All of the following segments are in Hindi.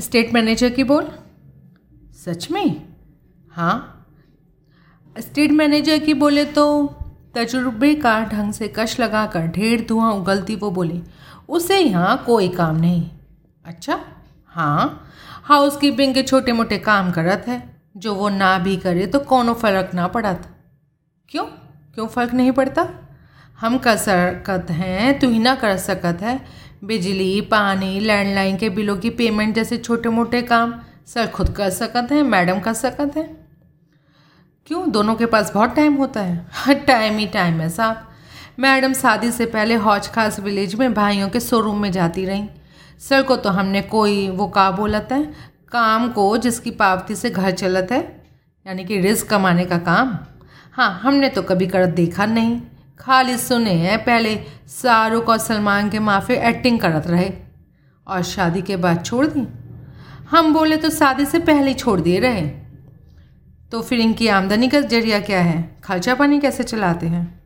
स्टेट मैनेजर की बोल। सच में? हाँ। स्टेट मैनेजर की बोले तो तजुर्बे का ढंग से कश लगाकर ढेर धुआँ उगलती वो बोली उसे यहाँ कोई काम नहीं। अच्छा? हाँ। हाउस कीपिंग के छोटे मोटे काम करत है। जो वो ना भी करे तो कोनो फ़र्क ना पड़त। क्यों? क्यों फ़र्क नहीं पड़ता? हम कर सकत हैं तू ही ना कर सकत है। बिजली, पानी, लैंडलाइन के बिलों की पेमेंट जैसे छोटे मोटे काम सर खुद कर सकत हैं, मैडम कर सकत हैं। क्यों? दोनों के पास बहुत टाइम होता है। टाइम ही टाइम है साहब। मैडम शादी से पहले हौज खास विलेज में भाइयों के शोरूम में जाती रहीं। सर को तो हमने कोई वो का बोलत है, काम को जिसकी पावती से घर चलत है, यानी कि रिस्क कमाने का काम। हाँ हमने तो कभी कर देखा नहीं। खाली सुने हैं। पहले शाहरुख और सलमान के माफ़ी एक्टिंग करत रहे। और शादी के बाद छोड़ दी? हम बोले तो शादी से पहले छोड़ दिए रहे। तो फिर इनकी आमदनी का ज़रिया क्या है? खर्चा पानी कैसे चलाते हैं?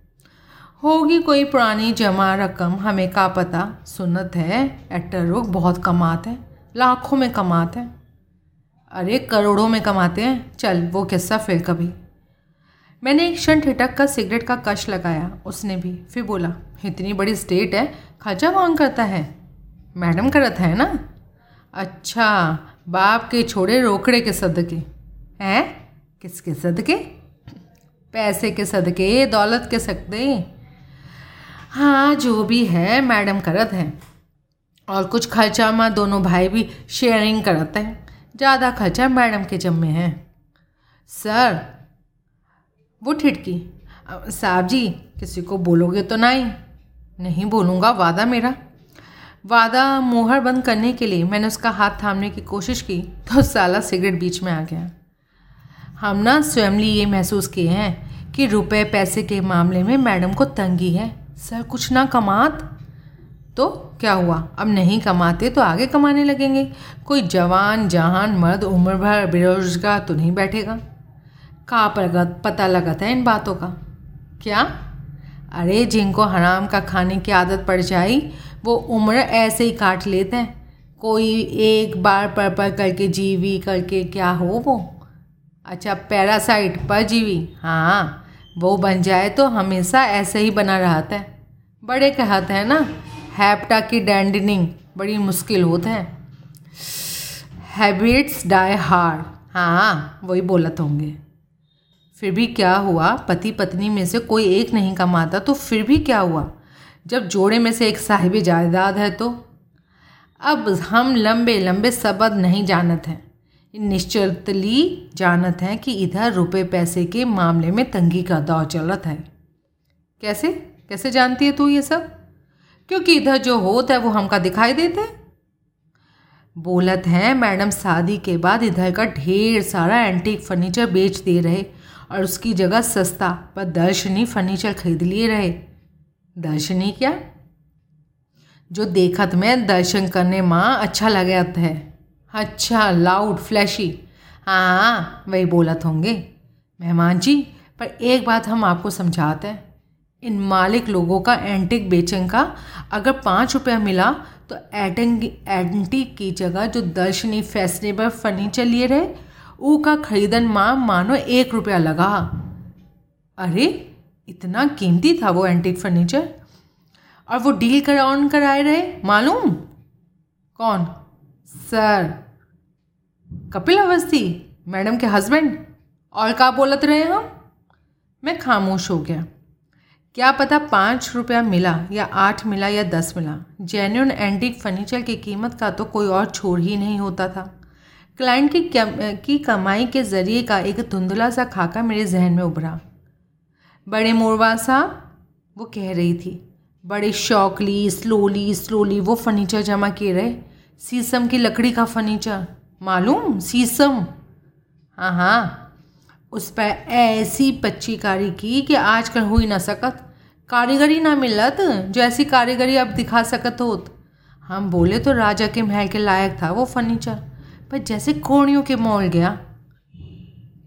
होगी कोई पुरानी जमा रकम, हमें का पता? सुनत है। एक्टर लोग बहुत कमाते हैं। लाखों में कमाते हैं। अरे करोड़ों में कमाते हैं। चल, वो किस्सा फिर कभी। मैंने एक क्षण ठिटक कर सिगरेट का कश लगाया। उसने भी, फिर बोला, इतनी बड़ी स्टेट है खर्चा कौन करता है? मैडम करता है ना? अच्छा बाप के छोड़े रोकड़े के सदके। हैं? किसके सदके? पैसे के सदके, दौलत के सदके। हाँ जो भी है, मैडम करत है। और कुछ खर्चा माँ दोनों भाई भी शेयरिंग करते हैं। ज़्यादा खर्चा मैडम के जम्मे है। सर वो ठिठकी। साहब जी, किसी को बोलोगे तो ना ही नहीं बोलूँगा, वादा मेरा। वादा मोहर बंद करने के लिए मैंने उसका हाथ थामने की कोशिश की तो साला सिगरेट बीच में आ गया। हम ना स्वयंली ये महसूस किए हैं कि रुपए, पैसे के मामले में मैडम को तंगी है। सर, कुछ ना कमात तो क्या हुआ? अब नहीं कमाते तो आगे कमाने लगेंगे। कोई जवान, जहान, मर्द, उम्र भर, बेरोजगार तो नहीं बैठेगा। का प्रगत पता लगाता है इन बातों का? क्या? अरे, जिनको हराम का खाने की आदत पड़ जाए वो उम्र ऐसे ही काट लेते हैं। कोई एक बार पर पर करके जीवी, करके क्या हो वो? अच्छा पैरासाइट परजीवी हाँ वो बन जाए तो हमेशा ऐसे ही बना रहता है। बड़े कहते हैं ना, हैप्टा की डैंडनिंग बड़ी मुश्किल होता है। हैबिट्स डाई हार्ड हाँ वही बोलत होंगे। फिर भी क्या हुआ? पति पत्नी में से कोई एक नहीं कमाता तो फिर भी क्या हुआ? जब जोड़े में से एक साहिब जायदाद है तो? अब हम लंबे लंबे सबद नहीं जानत हैं। निश्चितली जानत हैं कि इधर रुपए पैसे के मामले में तंगी का दौर चलत है। कैसे? कैसे जानती है तू ये सब? क्योंकि इधर जो होता है वो हमका दिखाई देते हैं। बोलत हैं, मैडम शादी के बाद इधर का ढेर सारा एंटीक फर्नीचर बेच दे रहे। और उसकी जगह सस्ता, पर दर्शनी फर्नीचर खरीद लिए रहे। दर्शनी क्या? जो देखत में दर्शन करने माँ अच्छा लगत है। अच्छा लाउड फ्लैशी हाँ वही बोलत होंगे। मेहमान जी, पर एक बात हम आपको समझाते हैं। इन मालिक लोगों का एंटिक बेचन का अगर पाँच रुपया मिला तो एटेंग एंटिक की जगह जो दर्शनी फैशनेबल फर्नीचर लिए रहे ऊ का खरीदन माँ मानो एक रुपया लगा। अरे, इतना कीमती था वो एंटिक फर्नीचर और वो डील कर ऑन कराए रहे? मालूम? कौन? सर। कपिल अवस्थी, मैडम के हस्बैंड और का बोलत रहे हम? मैं खामोश हो गया। क्या पता पाँच रुपया मिला या आठ मिला या दस मिला। जेन्यून एंटीक फर्नीचर की कीमत का तो कोई और छोर ही नहीं होता था। क्लाइंट की की कमाई के ज़रिए का एक धुंधला सा खाका मेरे जहन में उभरा। बड़े मोरवा साहब वो कह रही थी। बड़े शौकली स्लोली स्लोली वो फर्नीचर जमा किए रहे। शीशम की लकड़ी का फर्नीचर मालूम? शीशम। हाँ हाँ। उस पर ऐसी पच्ची कारी की कि आजकल हो ही ना सकत। कारीगरी ना मिलत जो ऐसी कारीगरी अब दिखा सकत होत। हम बोले तो राजा के महल के लायक था वो फर्नीचर पर जैसे कोणियों के मोल गया,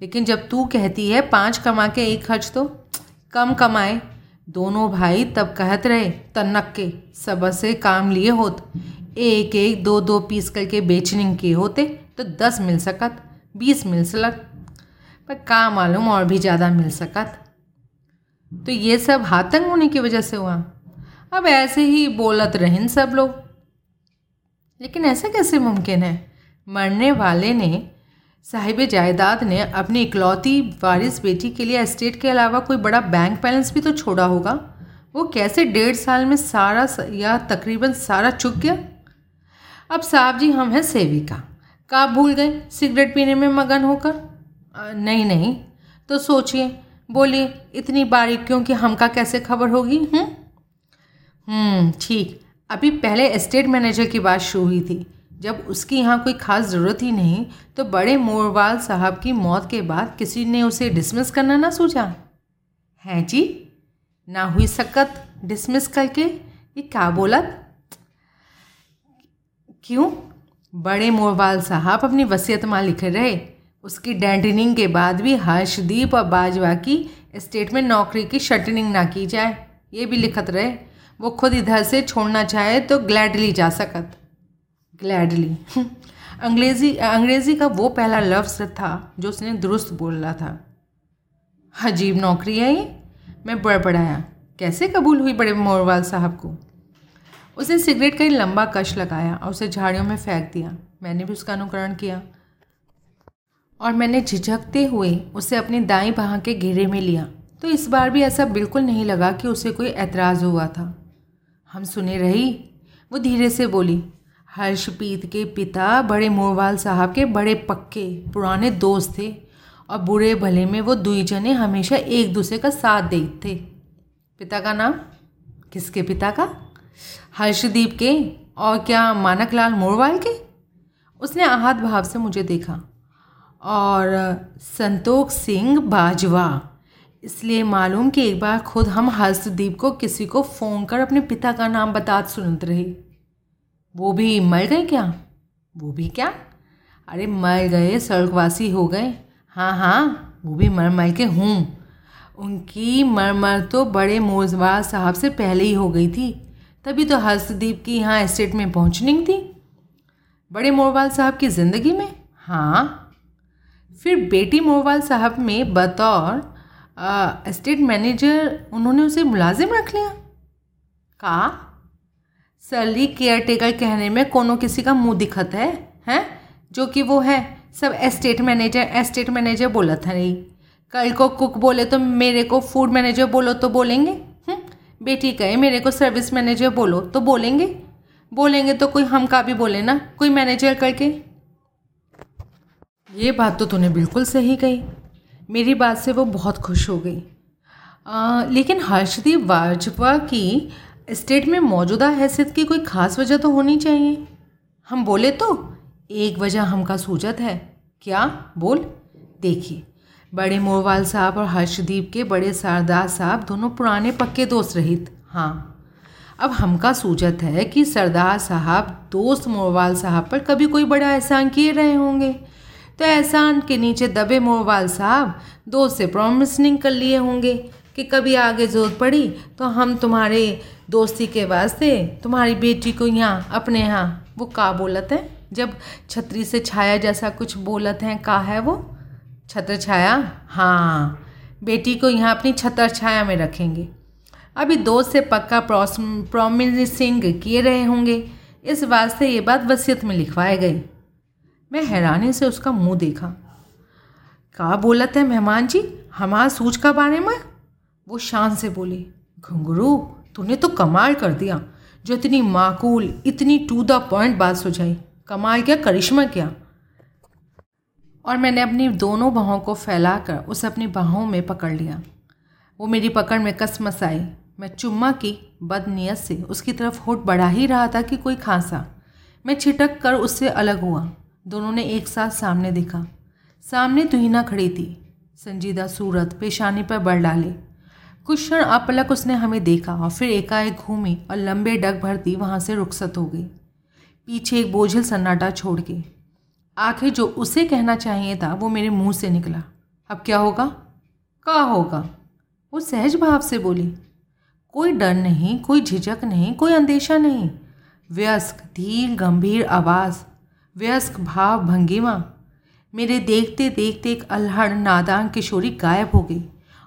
लेकिन जब तू कहती है पाँच कमा के एक खर्च तो कम कमाए। दोनों भाई तब कहत रहे तन्नक के सबसे काम लिए होत। एक एक दो दो पीस करके बेचने के होते तो दस मिल सकत, बीस मिल सकत पर का मालूम और भी ज़्यादा मिल सकत। तो ये सब हाथंग होने की वजह से हुआ। अब ऐसे ही बोलत रहें सब लोग। लेकिन ऐसा कैसे मुमकिन है? मरने वाले ने, साहिब जायदाद ने अपनी इकलौती वारिस बेटी के लिए एस्टेट के अलावा कोई बड़ा बैंक बैलेंस भी तो छोड़ा होगा। वो कैसे डेढ़ साल में सारा या तकरीबन सारा चुक गया? अब साहब जी, हम हैं सेविका। का भूल गए? सिगरेट पीने में मगन होकर? नहीं नहीं। तो सोचिए, बोलिए, इतनी बारीकियों की हमका कैसे खबर होगी हम्म? हम्म ठीक। अभी पहले एस्टेट मैनेजर की बात शुरू हुई थी। जब उसकी यहाँ कोई ख़ास ज़रूरत ही नहीं तो बड़े मोरवाल साहब की मौत के बाद किसी ने उसे डिसमिस करना ना सोचा? हैं जी? ना हुई सकत डिसमिस करके? ये क्या बोला? क्यों? बड़े मोरवाल साहब अपनी वसीयत माँ लिख रहे। उसकी डेंटनिंग के बाद भी हर्षदीप और बाजवा की स्टेट में नौकरी की शटनिंग ना की जाए, ये भी लिखत रहे। वो खुद इधर से छोड़ना चाहे तो ग्लैडली जा सकत। ग्लैडली अंग्रेज़ी अंग्रेज़ी का वो पहला लफ्ज़ था जो उसने दुरुस्त बोल था। अजीब नौकरी है ये। मैं बड़बड़ाया। कैसे कबूल हुई बड़े मोरवाल साहब को? उसने सिगरेट का ही लंबा कश लगाया और उसे झाड़ियों में फेंक दिया। मैंने भी उसका अनुकरण किया। और मैंने झिझकते हुए उसे अपनी दाई बाह के घेरे में लिया। तो इस बार भी ऐसा बिल्कुल नहीं लगा कि उसे कोई एतराज़ हुआ था। हम सुने रही। वो धीरे से बोली हर्षपीत के पिता, बड़े मोरवाल साहब के बड़े पक्के, पुराने दोस्त थे और बुरे भले में वो दुई जने हमेशा एक दूसरे का साथ देते थे। पिता का नाम? किसके पिता का? हर्षदीप के। और क्या मानकलाल मोरवाल के? उसने आहत भाव से मुझे देखा। और संतोख सिंह बाजवा। इसलिए मालूम कि एक बार खुद हम हर्षदीप को किसी को फ़ोन कर अपने पिता का नाम बता सुनते रहे। वो भी मर गए क्या? वो भी क्या? अरे मर गए, स्वर्गवासी हो गए। हाँ हाँ वो भी मर मर के हूँ। उनकी मर मर तो बड़े मोजवार साहब से पहले ही हो गई थी। तभी तो हर्षदीप की यहाँ एस्टेट में पहुँचनी थी। बड़े मोरवाल साहब की ज़िंदगी में? हाँ। फिर बेटी मोरवाल साहब में बतौर एस्टेट मैनेजर उन्होंने उसे मुलाजिम रख लिया। का? सरली केयर टेकर कहने में कोनो किसी का मुँह दिखत है हैं? जो कि वो है सब एस्टेट मैनेजर एस्टेट मैनेजर बोला था नहीं। कल को कुक बोले तो मेरे को फ़ूड मैनेजर बोलो तो बोलेंगे हम्म, बेटी कहे मेरे को सर्विस मैनेजर बोलो तो बोलेंगे। बोलेंगे तो कोई हम का भी बोले ना कोई मैनेजर करके। ये बात तो तूने बिल्कुल सही कही। मेरी बात से वो बहुत खुश हो गई। आ, लेकिन हर्षदीप वाजपा की स्टेट में मौजूदा हैसियत की कोई ख़ास वजह तो होनी चाहिए। हम बोले तो एक वजह हमका सूझत है। क्या? बोल। देखिए, बड़े मोरवाल साहब और हर्षदीप के बड़े सरदार साहब दोनों पुराने पक्के दोस्त रहित। हाँ। अब हमका सूझत है कि सरदार साहब दोस्त मोरवाल साहब पर कभी कोई बड़ा एहसान किए रहे होंगे। तो एहसान के नीचे दबे मोरवाल साहब दोस्त से प्रॉमिसनिंग कर लिए होंगे। कि कभी आगे ज़रूरत पड़ी तो हम तुम्हारे दोस्ती के वास्ते, तुम्हारी बेटी को यहाँ, अपने यहाँ, वो का बोलत है? जब छतरी से छाया जैसा कुछ बोलत हैं, का है वो? छत्र छाया? हाँ। बेटी को यहाँ अपनी छतर छाया में रखेंगे। अभी दोस्त से पक्का प्रॉमिसिंग किए रहे होंगे। इस वास्ते ये बात वसीयत में लिखवाए गए मैं हैरानी से उसका मुँह देखा। का बोलत है मेहमान जी? हमार सूझ का बारे में? वो शान से बोली घुंगरू तूने तो कमाल कर दिया। जो इतनी माकूल, इतनी टू द पॉइंट बात सुझाई, कमाल क्या, करिश्मा क्या? और मैंने अपनी दोनों बाहों को फैलाकर उसे अपनी बाहों में पकड़ लिया। वो मेरी पकड़ में कसमस आई। मैं चुम्मा की बदनीयत से उसकी तरफ़ होठ बढ़ा ही रहा था कि कोई खांसा। मैं छिटक कर उससे अलग हुआ। दोनों ने एक साथ सामने देखा। सामने तुहिना खड़ी थी। संजीदा सूरत, पेशानी पर बढ़ डाले। कुछ क्षण अपलक उसने हमें देखा और फिर एकाएक घूमी और लंबे डग भरती वहाँ से रुखसत हो गई। पीछे एक बोझिल सन्नाटा छोड़ के। आखिर जो उसे कहना चाहिए था, वो मेरे मुँह से निकला। अब क्या होगा? क्या होगा? वो सहज भाव से बोली। कोई डर नहीं, कोई झिझक नहीं, कोई अंदेशा नहीं। व्यस्क, धीर, गंभीर आवाज़, व्यस्क भाव, भंगिमा। मेरे देखते देखते एक अल्हड़ नादान किशोरी गायब हो गई।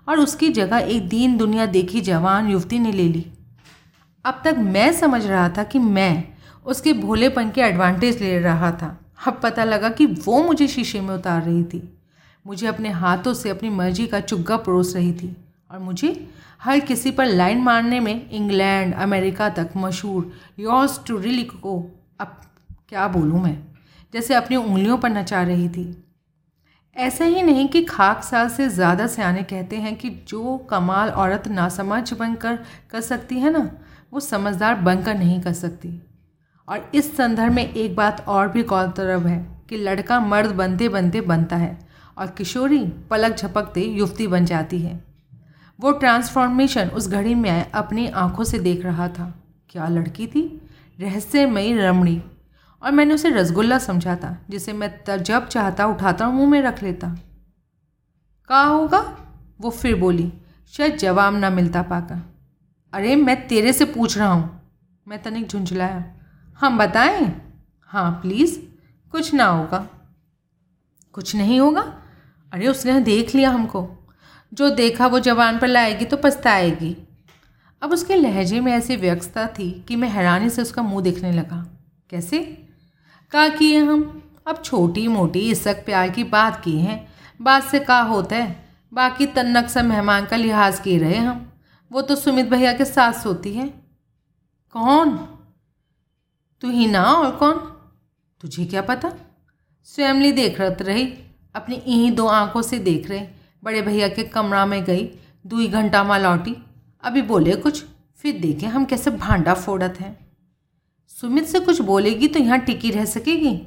और उसकी जगह एक दीन दुनिया देखी जवान युवती ने ले ली। अब तक मैं समझ रहा था कि मैं उसके भोलेपन के एडवांटेज ले रहा था। अब पता लगा कि वो मुझे शीशे में उतार रही थी। मुझे अपने हाथों से अपनी मर्ज़ी का चुग्गा परोस रही थी और मुझे हर किसी पर लाइन मारने में इंग्लैंड, अमेरिका तक मशहूर यॉर्स टू रिली को अब क्या बोलूँ मैं? जैसे अपनी उंगलियों पर नचा रही थी। ऐसा ही नहीं कि खाक साल से ज़्यादा सियाने कहते हैं कि जो कमाल औरत नासमझ बनकर कर सकती है ना, वो समझदार बनकर नहीं कर सकती। और इस संदर्भ में एक बात और भी गौरतलब है कि लड़का मर्द बनते बनते बनता है और किशोरी पलक झपकते युवती बन जाती है। वो ट्रांसफॉर्मेशन उस घड़ी में अपनी आँखों से देख रहा था। क्या लड़की थी? रहस्यमयी रमणी। और मैंने उसे रसगुल्ला समझा था, जिसे मैं जब चाहता, उठाता, मुँह में रख लेता। कहा होगा? वो फिर बोली, शायद जवाब ना मिलता पाकर। अरे, मैं तेरे से पूछ रहा हूँ। मैं तनिक झुंझलाया। हम बताएँ? हाँ प्लीज़ कुछ ना होगा। कुछ नहीं होगा? अरे, उसने देख लिया हमको। जो देखा, वो जवान पर लाएगी तो पछताएगी। अब उसके लहजे में ऐसी व्यवस्था थी कि मैं हैरानी से उसका मुँह देखने लगा। कैसे? कहा किए हम? अब छोटी मोटी इसक प्यार की बात की हैं। बात से का होता है? बाकी तन्नक सा मेहमान का लिहाज किए रहे हम। वो तो सुमित भैया के साथ सोती है। कौन? तू ही ना और कौन? तुझे क्या पता? स्वयंली देख रत रही, अपनी इन्हीं दो आँखों से देख रहे। बड़े भैया के कमरा में गई, दुई घंटा माँ लौटी। अभी बोले कुछ, फिर देखें हम कैसे भांडा फोड़त हैं। सुमित से कुछ बोलेगी तो यहाँ टिकी रह सकेगी।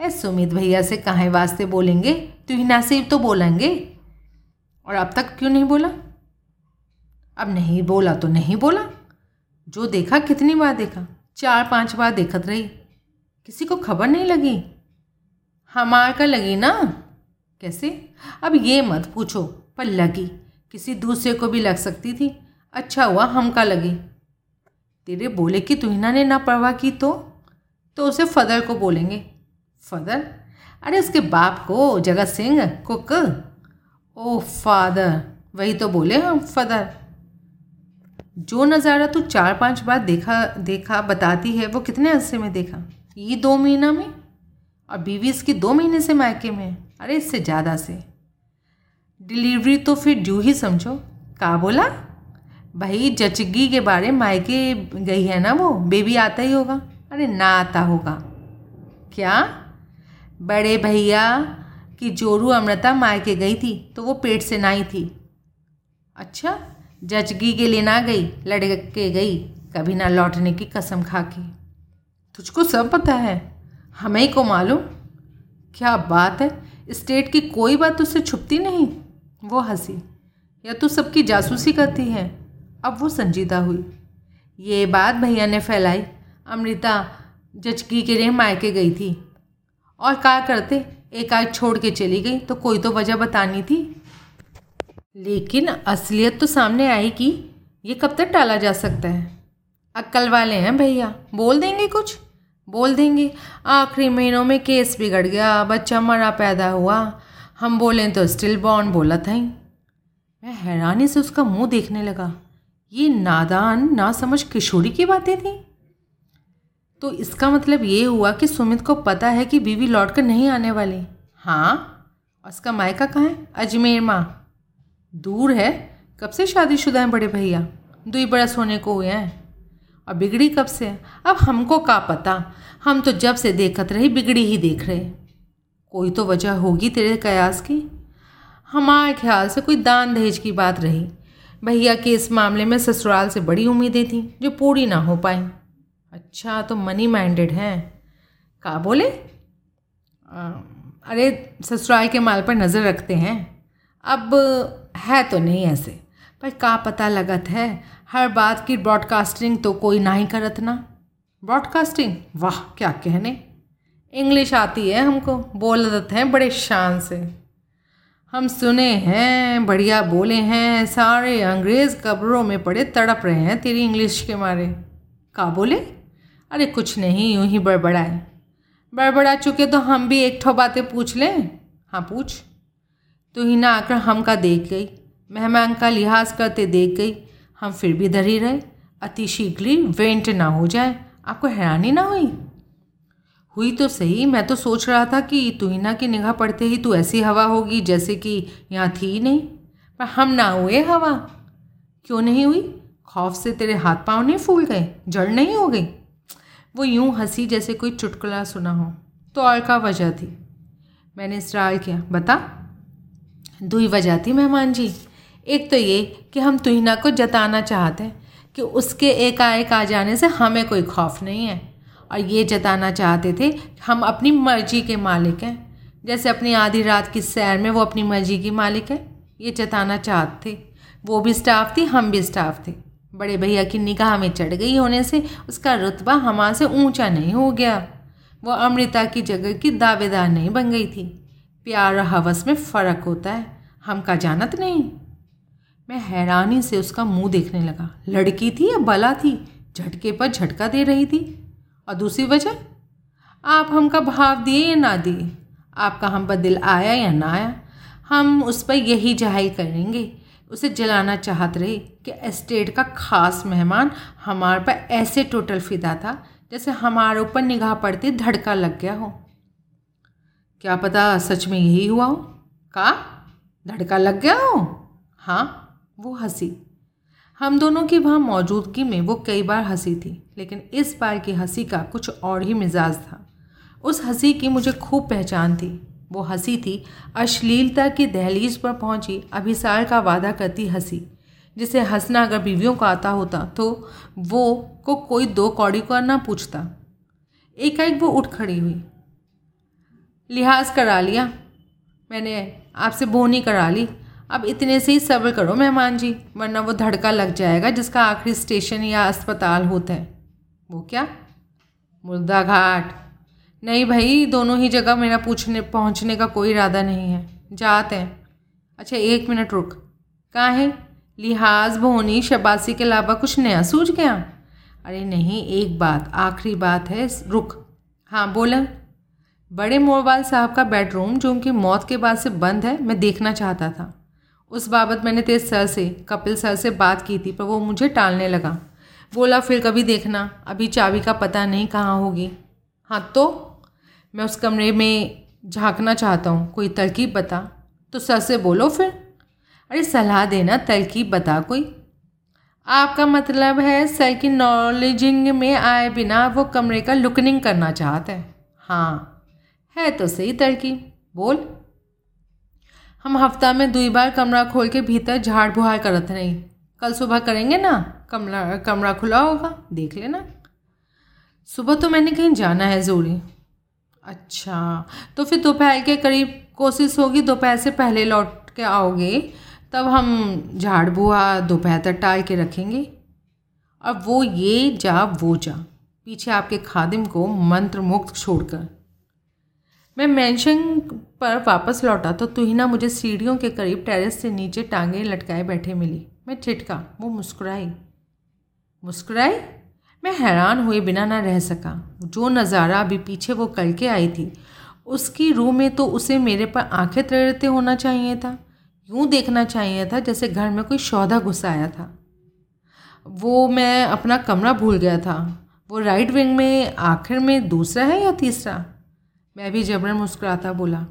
ए, सुमित भैया से कहाँ वास्ते बोलेंगे? तो ही नासिब तो बोलेंगे। और अब तक क्यों नहीं बोला? अब नहीं बोला तो नहीं बोला। जो देखा कितनी बार देखा। चार पाँच बार देखत रही। किसी को खबर नहीं लगी। हमार का लगी ना? कैसे? अब ये मत पूछो, पर लगी। किसी दूसरे को भी लग सकती थी। अच्छा हुआ हम का लगी। तेरे बोले कि तुहिना ने ना परवाह की तो? तो उसे फदर को बोलेंगे। फदर? अरे उसके बाप को, जगत सिंह, कुक। ओ फादर, वही तो बोले हम, फदर। जो नज़ारा तू चार पाँच बार देखा देखा, बताती है, वो कितने अरसे में देखा? ये दो महीना में? और बीवी इसकी दो महीने से मायके में अरे इससे ज़्यादा से। डिलीवरी तो फिर जू ही समझो। का बोला? भाई, जचगी के बारे मायके गई है ना वो? बेबी आता ही होगा। अरे, ना आता होगा। क्या? बड़े भैया की जोरू अमृता मायके गई थी तो वो पेट से ना ही थी। अच्छा जचगी के लिए ना गई, लड़के गई, कभी ना लौटने की कसम खा के तुझको सब पता है, हमें ही को मालूम। क्या बात है, स्टेट की कोई बात तुझसे छुपती नहीं? वो हँसी। या तू सबकी जासूसी करती है? अब वो संजीदा हुई। ये बात भैया ने फैलाई। अमृता जचकी के लिए मायके गई थी। और क्या करते? एक आग छोड़ के चली गई तो कोई तो वजह बतानी थी। लेकिन असलियत तो सामने आई कि ये कब तक टाला जा सकता है? अक्ल वाले हैं भैया। बोल देंगे कुछ? बोल देंगे। आखिरी महीनों में केस बिगड़ गया, बच्चा मरा पैदा हुआ। हम बोलें तो स्टिल बॉर्न बोला था ही। मैं हैरानी से उसका मुँह देखने लगा। ये नादान ना समझ किशोरी की बातें थी। तो इसका मतलब ये हुआ कि सुमित को पता है कि बीवी लौट कर नहीं आने वाली। हाँ? उसका मायका कहाँ है? अजमेर माँ। दूर है? कब से शादीशुदा हैं बड़े भैया? दुई बरस होने को हुए हैं। और बिगड़ी कब से? अब हमको का पता? हम तो जब से देखत रही, बिगड़ी ही देख रहे। कोई तो वजह होगी तेरे कयास की। हमारे ख्याल से कोई दान दहेज की बात रही। भैया के इस मामले में ससुराल से बड़ी उम्मीदें थीं जो पूरी ना हो पाई। अच्छा तो मनी माइंडेड हैं। का बोले? आ, अरे ससुराल के माल पर नज़र रखते हैं। अब है तो नहीं ऐसे पर का पता लगत है हर बात की ब्रॉडकास्टिंग तो कोई ना ही करत ना। ब्रॉडकास्टिंग वाह क्या कहने। इंग्लिश आती है हमको बोलत हैं बड़े शान से। हम सुने हैं, बढ़िया बोले हैं, सारे अंग्रेज़ कब्रों में पड़े तड़प रहे हैं तेरी इंग्लिश के मारे। का बोले? अरे कुछ नहीं, यूँ ही बड़बड़ाए। बड़बड़ा चुके तो हम भी एक ठो बातें पूछ लें? हाँ पूछ। तो ही ना आकर हम का देख गई। मेहमान का लिहाज करते देख गई। हम फिर भी धरी रहे। अति शीघ्र वेंट ना हो जाए। आपको हैरानी ना हुई? हुई तो सही। मैं तो सोच रहा था कि तुहिना की निगाह पड़ते ही तू ऐसी हवा होगी जैसे कि यहाँ थी ही नहीं। पर हम ना हुए हवा। क्यों नहीं हुई? खौफ से तेरे हाथ पाँव नहीं फूल गए? जड़ नहीं हो गई? वो यूँ हँसी जैसे कोई चुटकुला सुना हो। तो और का वजह थी? मैंने इसरार किया। बता। दुई वजह थी मेहमान जी। एक तो ये कि हम तुहिना को जताना चाहते हैं कि उसके एकाएक आ जाने से हमें कोई खौफ नहीं है। और ये जताना चाहते थे, हम अपनी मर्ज़ी के मालिक हैं। जैसे अपनी आधी रात की सैर में वो अपनी मर्ज़ी की मालिक है, ये जताना चाहते। थे वो भी स्टाफ थी, हम भी स्टाफ थे। बड़े भैया की निगाह में चढ़ गई होने से उसका रुतबा हमारे से ऊँचा नहीं हो गया। वो अमृता की जगह की दावेदार नहीं बन गई थी। प्यार और हवस में फ़र्क होता है, हम का जानत नहीं। मैं हैरानी से उसका मुँह देखने लगा। लड़की थी या बला थी? झटके पर झटका दे रही थी। और दूसरी वजह? आप हमका भाव दिए या ना दिए? आपका हम पर दिल आया या ना आया? हम उस पर यही जहाई करेंगे। उसे जलाना चाहत रहे कि एस्टेट का खास मेहमान हमारे पर ऐसे टोटल फिदा था, जैसे हमारे ऊपर निगाह पड़ती धड़का लग गया हो। क्या पता सच में यही हुआ हो? का? धड़का लग गया हो? हाँ वो हँसी। हम दोनों की वहाँ मौजूदगी में वो कई बार हँसी थी, लेकिन इस बार की हँसी का कुछ और ही मिजाज था। उस हँसी की मुझे खूब पहचान थी। वो हँसी थी, अश्लीलता की दहलीज पर पहुँची, अभिसार का वादा करती हँसी, जिसे हंसना अगर बीवियों को आता होता तो वो को कोई दो कौड़ी को ना पूछता। एकाएक वो उठ खड़ी हुई। लिहाज करा लिया। मैंने आपसे बोनी करा ली। अब इतने से ही सब्र करो मेहमान जी, वरना वो धड़का लग जाएगा जिसका आखिरी स्टेशन या अस्पताल होता है। वो क्या? मुर्दा घाट। नहीं भाई, दोनों ही जगह मेरा पूछने, पहुँचने का कोई इरादा नहीं है। जाते हैं। अच्छा एक मिनट रुक। कहाँ है? लिहाज, भोनी, शबासी के अलावा कुछ नया सूझ गया? अरे नहीं, एक बात, आखिरी बात है, रुक। हाँ बोला। बड़े मोरवाल साहब का बेडरूम जो उनकी मौत के बाद से बंद है, मैं देखना चाहता था। उस बाबत मैंने तेज सर से, कपिल सर से बात की थी, पर वो मुझे टालने लगा। बोला, फिर कभी देखना, अभी चाबी का पता नहीं कहाँ होगी। हाँ तो? मैं उस कमरे में झांकना चाहता हूँ, कोई तरकीब बता। तो सर से बोलो फिर। अरे, सलाह देना, तरकीब बता कोई। आपका मतलब है सर की नॉलेजिंग में आए बिना वो कमरे का लुकनिंग करना चाहते हैं? हाँ है तो सही तरकीब, बोल। हम हफ़्ता में दुई बार कमरा खोल के भीतर झाड़ बुहार करते नहीं कल सुबह करेंगे ना? कमरा कमरा खुला होगा। देख लेना। सुबह तो मैंने कहीं जाना है, ज़रूरी। अच्छा तो फिर दोपहर के करीब कोशिश होगी, दोपहर से पहले लौट के आओगे, तब हम झाड़ बुहा दोपहर तक टाल के रखेंगे। और वो ये जा, वो जा। पीछे आपके खादिम को मंत्र मुक्त छोड़कर। मैं मेंशन पर वापस लौटा तो तुहिना मुझे सीढ़ियों के करीब टेरेस से नीचे टांगे लटकाए बैठे मिली। मैं छिटका वो मुस्कुराई। मुस्कुराई? मैं हैरान हुए बिना ना रह सका। जो नज़ारा अभी पीछे वो कल के आई थी, उसकी रूह में तो उसे मेरे पर आँखें तैरते होना चाहिए था। यूँ देखना चाहिए था जैसे घर में कोई सौदा घुस आया था। वो मैं अपना कमरा भूल गया था। वो राइट विंग में, आखिर में दूसरा है या तीसरा? मैं भी जबरन मुस्कुराता बोला,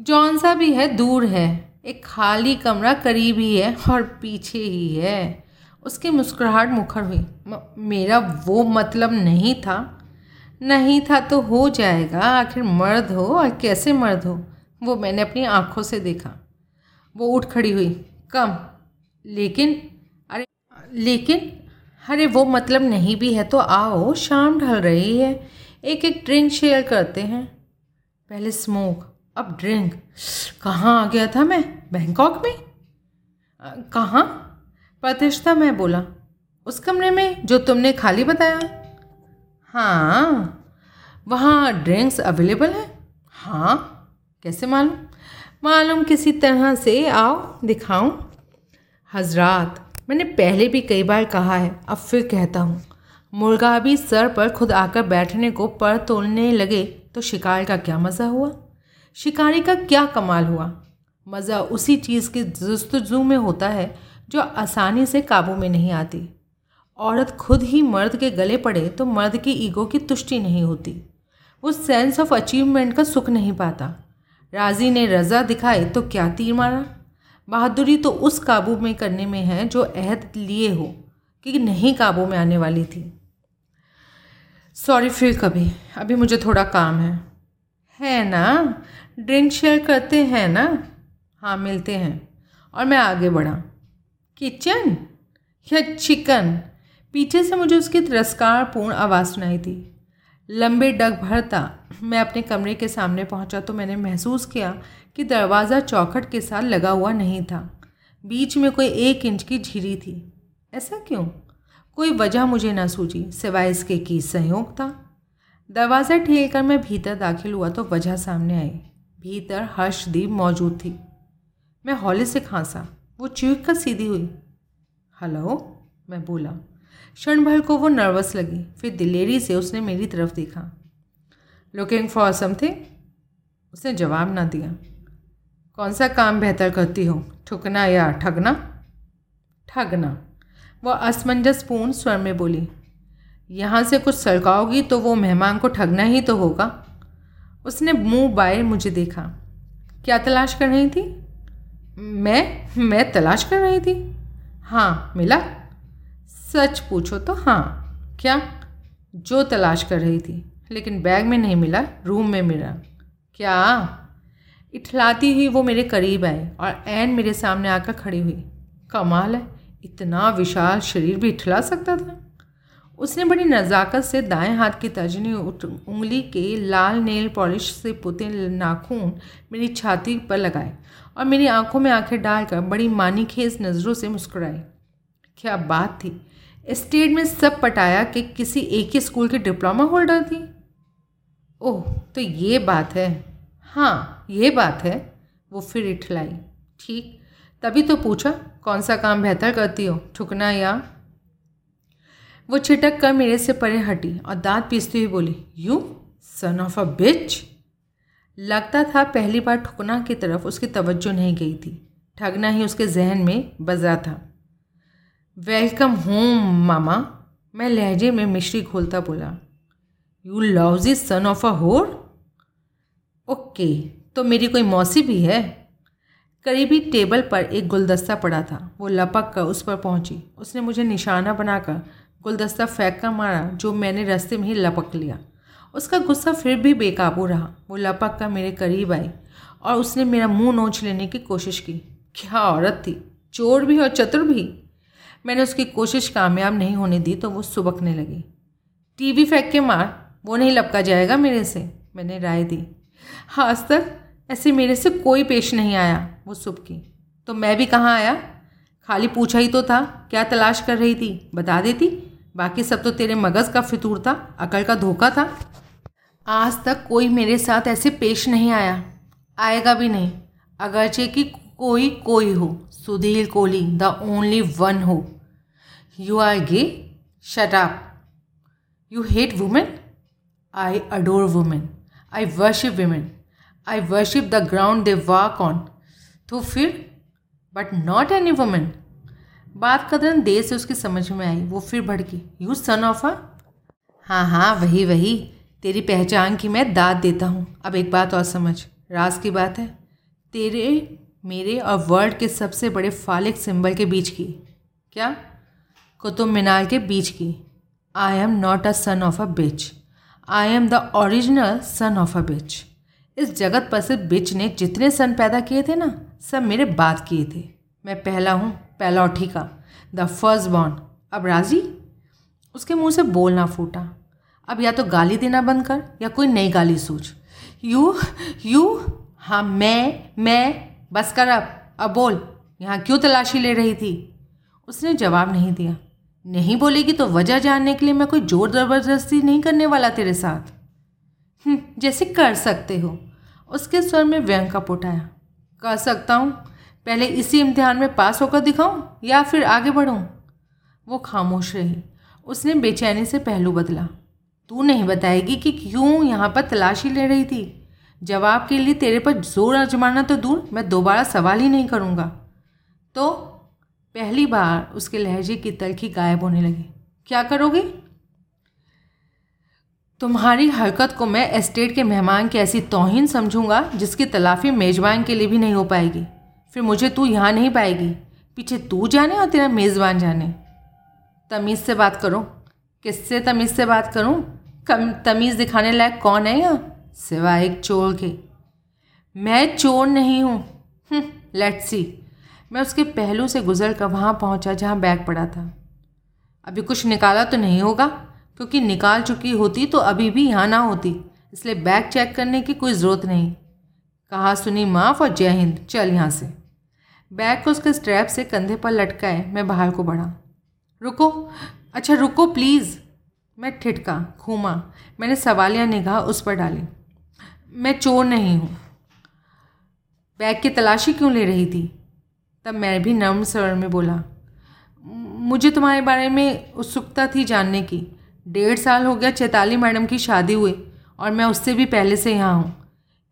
जौन सा भी है, दूर है, एक खाली कमरा करीब ही है और पीछे ही है। उसकी मुस्कुराहट मुखर हुई। मेरा वो मतलब नहीं था। नहीं था तो हो जाएगा, आखिर मर्द हो और कैसे मर्द हो, वो मैंने अपनी आँखों से देखा। वो उठ खड़ी हुई। कम, लेकिन, अरे लेकिन, अरे, वो मतलब नहीं भी है तो आओ, शाम ढल रही है। एक एक ड्रिंक शेयर करते हैं। पहले स्मोक अब ड्रिंक कहाँ आ गया था मैं? बैंकॉक में? कहाँ? प्रतिष्ठा मैं बोला। उस कमरे में जो तुमने खाली बताया। हाँ वहाँ ड्रिंक्स अवेलेबल है? हाँ कैसे मालूम? मालूम किसी तरह से, आओ, दिखाऊँ। हजरात, मैंने पहले भी कई बार कहा है, अब फिर कहता हूँ। मुर्गा भी सर पर खुद आकर बैठने को पर तोड़ने लगे तो शिकार का क्या मज़ा हुआ? शिकारी का क्या कमाल हुआ? मज़ा उसी चीज़ की जस्तजू में होता है, जो आसानी से काबू में नहीं आती। औरत खुद ही मर्द के गले पड़े तो मर्द की ईगो की तुष्टि नहीं होती। वो सेंस ऑफ़ अचीवमेंट का सुख नहीं पाता। राज़ी ने रज़ा दिखाई तो क्या तीर मारा? बहादुरी तो उस काबू में करने में है, जो अहद लिए हो, कि नहीं काबू में आने वाली थी। सॉरी फिर कभी। अभी मुझे थोड़ा काम है। है ना? ड्रिंक शेयर करते हैं ना? हाँ मिलते हैं। और मैं आगे बढ़ा। किचन या चिकन पीछे से मुझे उसकी तिरस्कारपूर्ण आवाज़ सुनाई थी लंबे डग भरता। मैं अपने कमरे के सामने पहुँचा तो मैंने महसूस किया कि दरवाज़ा चौखट के साथ लगा हुआ नहीं था। बीच में कोई एक इंच की झिरी थी। ऐसा क्यों? कोई वजह मुझे ना सूझी, सिवाय इसके की संयोग था दरवाज़ा ठेल कर मैं भीतर दाखिल हुआ तो वजह सामने आई। भीतर हर्षदीप मौजूद थी। मैं हौले से खांसा, वो चीख कर सीधी हुई। हेलो? मैं बोला। क्षण भर को वो नर्वस लगी, फिर दिलेरी से उसने मेरी तरफ़ देखा। लुकिंग फॉर समथिंग उसने जवाब ना दिया। कौन सा काम बेहतर करती हो, ठुकना या ठगना? ठगना। वह असमंजसपूर्ण स्वर में बोली, यहाँ से कुछ सड़काओगी तो वो मेहमान को ठगना ही तो होगा। उसने मुँह बाय मुझे देखा। क्या तलाश कर रही थी? मैं? मैं तलाश कर रही थी? हाँ मिला। सच पूछो तो हाँ। क्या? जो तलाश कर रही थी, लेकिन बैग में नहीं मिला, रूम में मिला। क्या? इठलाती हुई वो मेरे करीब आए और एन मेरे सामने आकर खड़ी हुई। कमाल है। इतना विशाल शरीर भी इठला सकता था। उसने बड़ी नज़ाकत से दाएँ हाथ की तर्जनी उंगली के लाल नेल पॉलिश से पुते नाखून मेरी छाती पर लगाए और मेरी आँखों में आँखें डालकर बड़ी मानी खेज नज़रों से मुस्कुराई। क्या बात थी? स्टेट में सब पटाया कि किसी एक ही स्कूल की डिप्लोमा होल्डर थी? ओह तो ये बात है। हाँ ये बात है। वो फिर इठलाई ठीक, तभी तो पूछा कौन सा काम बेहतर करती हो ठुकना या? वो छिटक कर मेरे से परे हटी और दांत पीसती हुई बोली यू सन ऑफ़ अ बिच लगता था पहली बार ठुकना की तरफ़ उसकी तवज्जो नहीं गई थी। ठगना ही उसके जहन में बजा था। वेलकम होम मामा मैं लहजे में मिश्री खोलता बोला you loves son of a whore okay तो मेरी कोई मौसी भी है? करीबी टेबल पर एक गुलदस्ता पड़ा था। वो लपक कर उस पर पहुँची। उसने मुझे निशाना बनाकर गुलदस्ता फेंक कर मारा, जो मैंने रास्ते में ही लपक लिया। उसका गुस्सा फिर भी बेकाबू रहा। वो लपक कर मेरे करीब आई और उसने मेरा मुँह नोच लेने की कोशिश की। क्या औरत थी? चोर भी और चतुर भी? मैंने उसकी कोशिश कामयाब नहीं होने दी तो वो सुबकने लगी। टीवी फेंक के मार, वो नहीं लपका जाएगा मेरे से? मैंने राय दी। आज तक ऐसे मेरे से कोई पेश नहीं आया वो सुबकी तो मैं भी कहाँ आया? खाली पूछा ही तो था, क्या तलाश कर रही थी? बता देती। बाकी सब तो तेरे मगज़ का फितूर था, अकल का धोखा था। आज तक कोई मेरे साथ ऐसे पेश नहीं आया। आएगा भी नहीं। अगरचे कि कोई कोई हो। Sudhir Kohli, the only one हो। You are gay shut up you hate women I adore women I worship women I worship the ground they walk on तो फिर बट नॉट एनी वुमेन बात कदरन देर से उसकी समझ में आई, वो फिर भड़की। यू सन ऑफ़ अ हाँ हाँ वही वही। तेरी पहचान की मैं दाद देता हूँ। अब एक बात और समझ। राज की बात है। तेरे, मेरे और वर्ल्ड के सबसे बड़े फालिक सिंबल के बीच की। क्या? कुतुब मीनार के बीच की। I am not a son of a bitch I am the original son of a bitch इस जगत पर से बिच ने जितने सन पैदा किए थे ना, सब मेरे बाद किए थे। मैं पहला हूँ, पहला उठी का द फ़र्स्ट बॉर्न अब राज़ी? उसके मुँह से बोलना फूटा। अब या तो गाली देना बंद कर, या कोई नई गाली सोच यू यू? हाँ मैं मैं। बस कर अब। अब बोल, यहाँ क्यों तलाशी ले रही थी? उसने जवाब नहीं दिया। नहीं बोलेगी तो वजह जानने के लिए मैं कोई ज़ोर ज़बरदस्ती नहीं करने वाला तेरे साथ। जैसे कर सकते हो। उसके स्वर में व्यंग का आया। कर सकता हूँ। पहले इसी इम्तिहान में पास होकर दिखाऊँ या फिर आगे बढ़ूं? वो खामोश रही। उसने बेचैनी से पहलू बदला। तू नहीं बताएगी कि क्यों यहाँ पर तलाशी ले रही थी? जवाब के लिए तेरे पर ज़ोर आजमाना तो दूर, मैं दोबारा सवाल ही नहीं करूँगा। तो पहली बार उसके लहजे की तलखी गायब होने लगी। क्या करोगे? तुम्हारी हरकत को मैं एस्टेट के मेहमान की ऐसी तोहिन समझूँगा, जिसकी तलाफी मेज़बान के लिए भी नहीं हो पाएगी। फिर मुझे तू यहाँ नहीं पाएगी। पीछे तू जाने और तेरा मेज़बान जाने। तमीज़ से बात करो। किससे तमीज़ से बात करूँ? कम तमीज़ दिखाने लायक कौन है यहाँ? सिवाय एक चोर के। मैं चोर नहीं हूँ। लेट्स सी मैं उसके पहलू से गुजर कर वहाँ पहुँचा जहाँ बैग पड़ा था। अभी कुछ निकाला तो नहीं होगा। क्योंकि निकाल चुकी होती तो अभी भी यहाँ ना होती। इसलिए बैग चेक करने की कोई ज़रूरत नहीं। कहा, सुनी माफ़ और जय हिंद। चल यहाँ से। बैग को उसके स्ट्रैप से कंधे पर लटकाए। मैं बाहर को बढ़ा। रुको। अच्छा रुको प्लीज़ मैं ठिठका, घूमा। मैंने सवालिया निगाह उस पर डाली। मैं चोर नहीं हूँ। बैग की तलाशी क्यों ले रही थी? तब मैं भी नर्म स्वर में बोला। मुझे तुम्हारे बारे में उत्सुकता थी जानने की। डेढ़ साल हो गया चैताली मैडम की शादी हुई और मैं उससे भी पहले से यहाँ हूँ।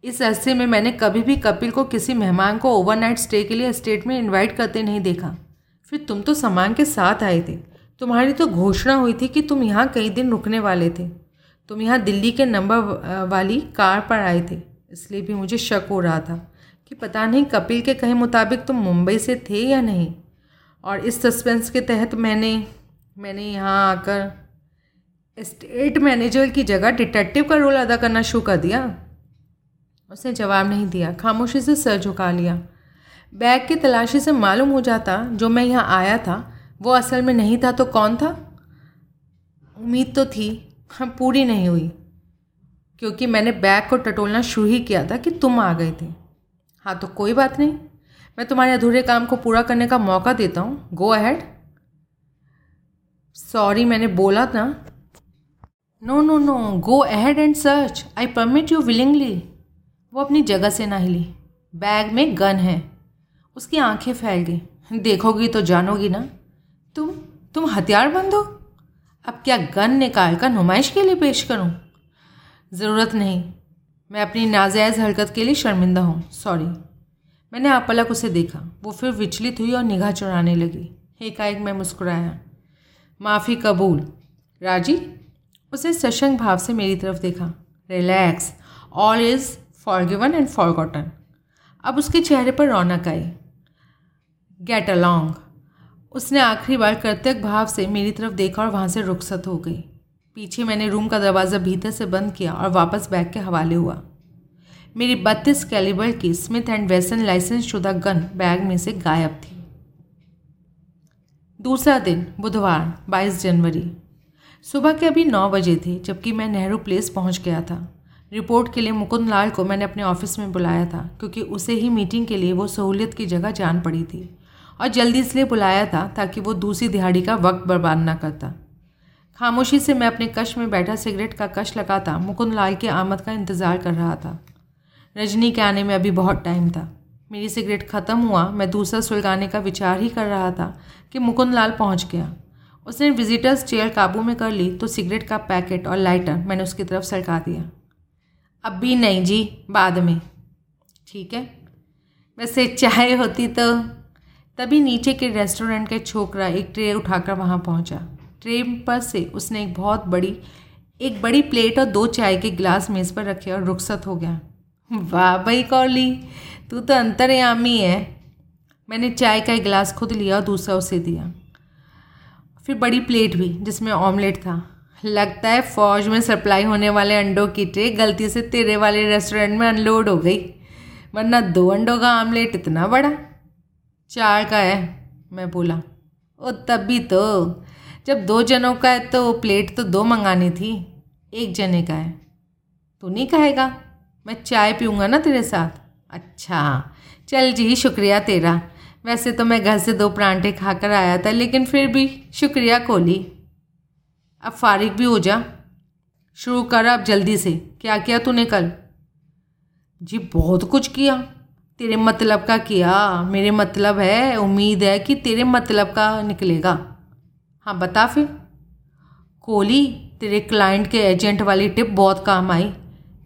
इस अरसे में मैंने कभी भी कपिल को किसी मेहमान को ओवरनाइट स्टे के लिए स्टेट में इनवाइट करते नहीं देखा। फिर तुम तो सामान के साथ आए थे। तुम्हारी तो घोषणा हुई थी कि तुम यहाँ कई दिन रुकने वाले थे। तुम यहाँ दिल्ली के नंबर वाली कार पर आए थे। इसलिए भी मुझे शक हो रहा था कि पता नहीं कपिल के कहे मुताबिक तुम मुंबई से थे या नहीं। और इस सस्पेंस के तहत मैंने मैंने यहाँ आकर स्टेट मैनेजर की जगह डिटेक्टिव का रोल अदा करना शुरू कर दिया। उसने जवाब नहीं दिया। खामोशी से सर झुका लिया। बैग की तलाशी से मालूम हो जाता, जो मैं यहाँ आया था, वो असल में नहीं था तो कौन था? उम्मीद तो थी हम पूरी नहीं हुई। क्योंकि मैंने बैग को टटोलना शुरू ही किया था कि तुम आ गए थे। हाँ तो कोई बात नहीं। मैं तुम्हारे अधूरे काम को पूरा करने का मौका देता हूँ। गो अहेड सॉरी मैंने बोला था no no no go ahead and search I permit you willingly वो अपनी जगह से ना हिली। बैग में गन है। उसकी आँखें फैल गई। देखोगी तो जानोगी ना। तुम तुम हथियार बंद हो? अब क्या गन निकाल कर नुमाइश के लिए पेश करूँ? ज़रूरत नहीं। मैं अपनी नाजायज़ हरकत के लिए शर्मिंदा हूँ। सॉरी मैंने आप पलक उसे देखा। वो फिर विचलित हुई और निगाह चुराने लगी। एकाएक मैं मुस्कुराया। माफ़ी कबूल। राज़ी? उसे सशंग भाव से मेरी तरफ़ देखा। Relax all is forgiven and forgotten अब उसके चेहरे पर रौनक आई। गेट अलॉन्ग उसने आखिरी बार कर्तव्य भाव से मेरी तरफ़ देखा और वहाँ से रुखसत हो गई। पीछे मैंने रूम का दरवाज़ा भीतर से बंद किया और वापस बैग के हवाले हुआ। मेरी बत्तीस कैलिबर की स्मिथ एंड वेसन लाइसेंस शुदा गन बैग में से गायब थी। दूसरा दिन, बुधवार 22 जनवरी। सुबह के अभी नौ बजे थे, जबकि मैं नेहरू प्लेस पहुँच गया था। रिपोर्ट के लिए मुकुंद लाल को मैंने अपने ऑफ़िस में बुलाया था, क्योंकि उसे ही मीटिंग के लिए वो सहूलियत की जगह जान पड़ी थी, और जल्दी इसलिए बुलाया था ताकि वो दूसरी दिहाड़ी का वक्त बर्बाद ना करता। खामोशी से मैं अपने कश में बैठा सिगरेट का कश लगाता मुकुंद लाल की आमद का इंतज़ार कर रहा था। रजनी के आने में अभी बहुत टाइम था। मेरी सिगरेट ख़त्म हुआ, मैं दूसरा सुलगाने का विचार ही कर रहा था कि मुकुंद लाल पहुँच गया। उसने विजिटर्स चेयर काबू में कर ली तो सिगरेट का पैकेट और लाइटर मैंने उसकी तरफ़ सरका दिया। अब भी नहीं जी, बाद में। ठीक है? वैसे चाय होती तो तभी नीचे के रेस्टोरेंट का छोकरा एक ट्रे उठाकर वहाँ पहुँचा। ट्रे पर से उसने एक बहुत बड़ी, एक बड़ी प्लेट और दो चाय के गिलास मेज़ पर रखे और रुखसत हो गया। वाह भाई कौली, तू तो अंतरयामी है। मैंने चाय का एक गिलास खुद लिया और दूसरा उसे दिया। फिर बड़ी प्लेट भी जिसमें ऑमलेट था। लगता है फ़ौज में सप्लाई होने वाले अंडों की ट्रे गलती से तेरे वाले रेस्टोरेंट में अनलोड हो गई। वरना दो अंडों का आमलेट इतना बड़ा? चार का है, मैं बोला। ओ, तभी तो। जब दो जनों का है तो प्लेट तो दो मंगानी थी, एक जने का है। तू नहीं कहेगा मैं चाय पीऊँगा ना तेरे साथ? अच्छा चल जी, शुक्रिया तेरा। वैसे तो मैं घर से दो परांठे खाकर आया था, लेकिन फिर भी शुक्रिया कोली अब फारिग भी हो जा। शुरू कर अब जल्दी से। क्या किया तूने कल? जी, बहुत कुछ किया। तेरे मतलब का किया। मेरे मतलब है, उम्मीद है कि तेरे मतलब का निकलेगा। हाँ बता फिर। कोहली, तेरे क्लाइंट के एजेंट वाली टिप बहुत काम आई।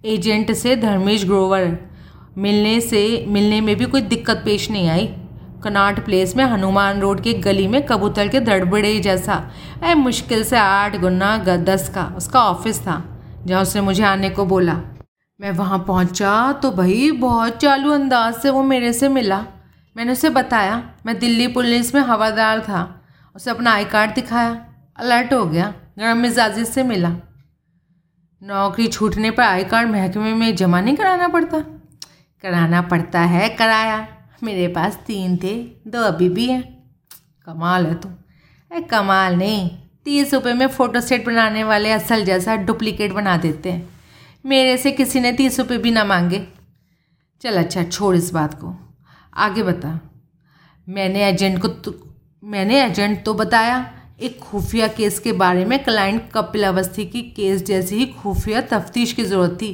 एजेंट से धर्मेश ग्रोवर मिलने से, मिलने में भी कोई दिक्कत पेश नहीं आई। कनाट प्लेस में हनुमान रोड की गली में कबूतर के दड़बड़े जैसा। ऐ मुश्किल से आठ गुना दस का, उसका ऑफ़िस था, जहाँ उसने मुझे आने को बोला। मैं वहाँ पहुँचा तो भाई बहुत चालू अंदाज से वो मेरे से मिला। मैंने उसे बताया, मैं दिल्ली पुलिस में हवादार था, उसे अपना आई कार्ड दिखाया, अलर्ट हो गया गर्म मिजाजी से मिला। नौकरी छूटने पर आई कार्ड महकमे में जमा नहीं कराना पड़ता? कराना पड़ता है, कराया। मेरे पास तीन थे, दो अभी भी हैं। कमाल है तू। अरे कमाल नहीं, तीस रुपये में फ़ोटो सेट बनाने वाले असल जैसा डुप्लीकेट बना देते हैं। मेरे से किसी ने तीस रुपये भी ना मांगे। चल अच्छा छोड़ इस बात को। आगे बता। मैंने एजेंट को तो मैंने एजेंट तो बताया, एक खुफिया केस के बारे में क्लाइंट कपिल अवस्थी की केस जैसी ही खुफिया तफ्तीश की ज़रूरत थी।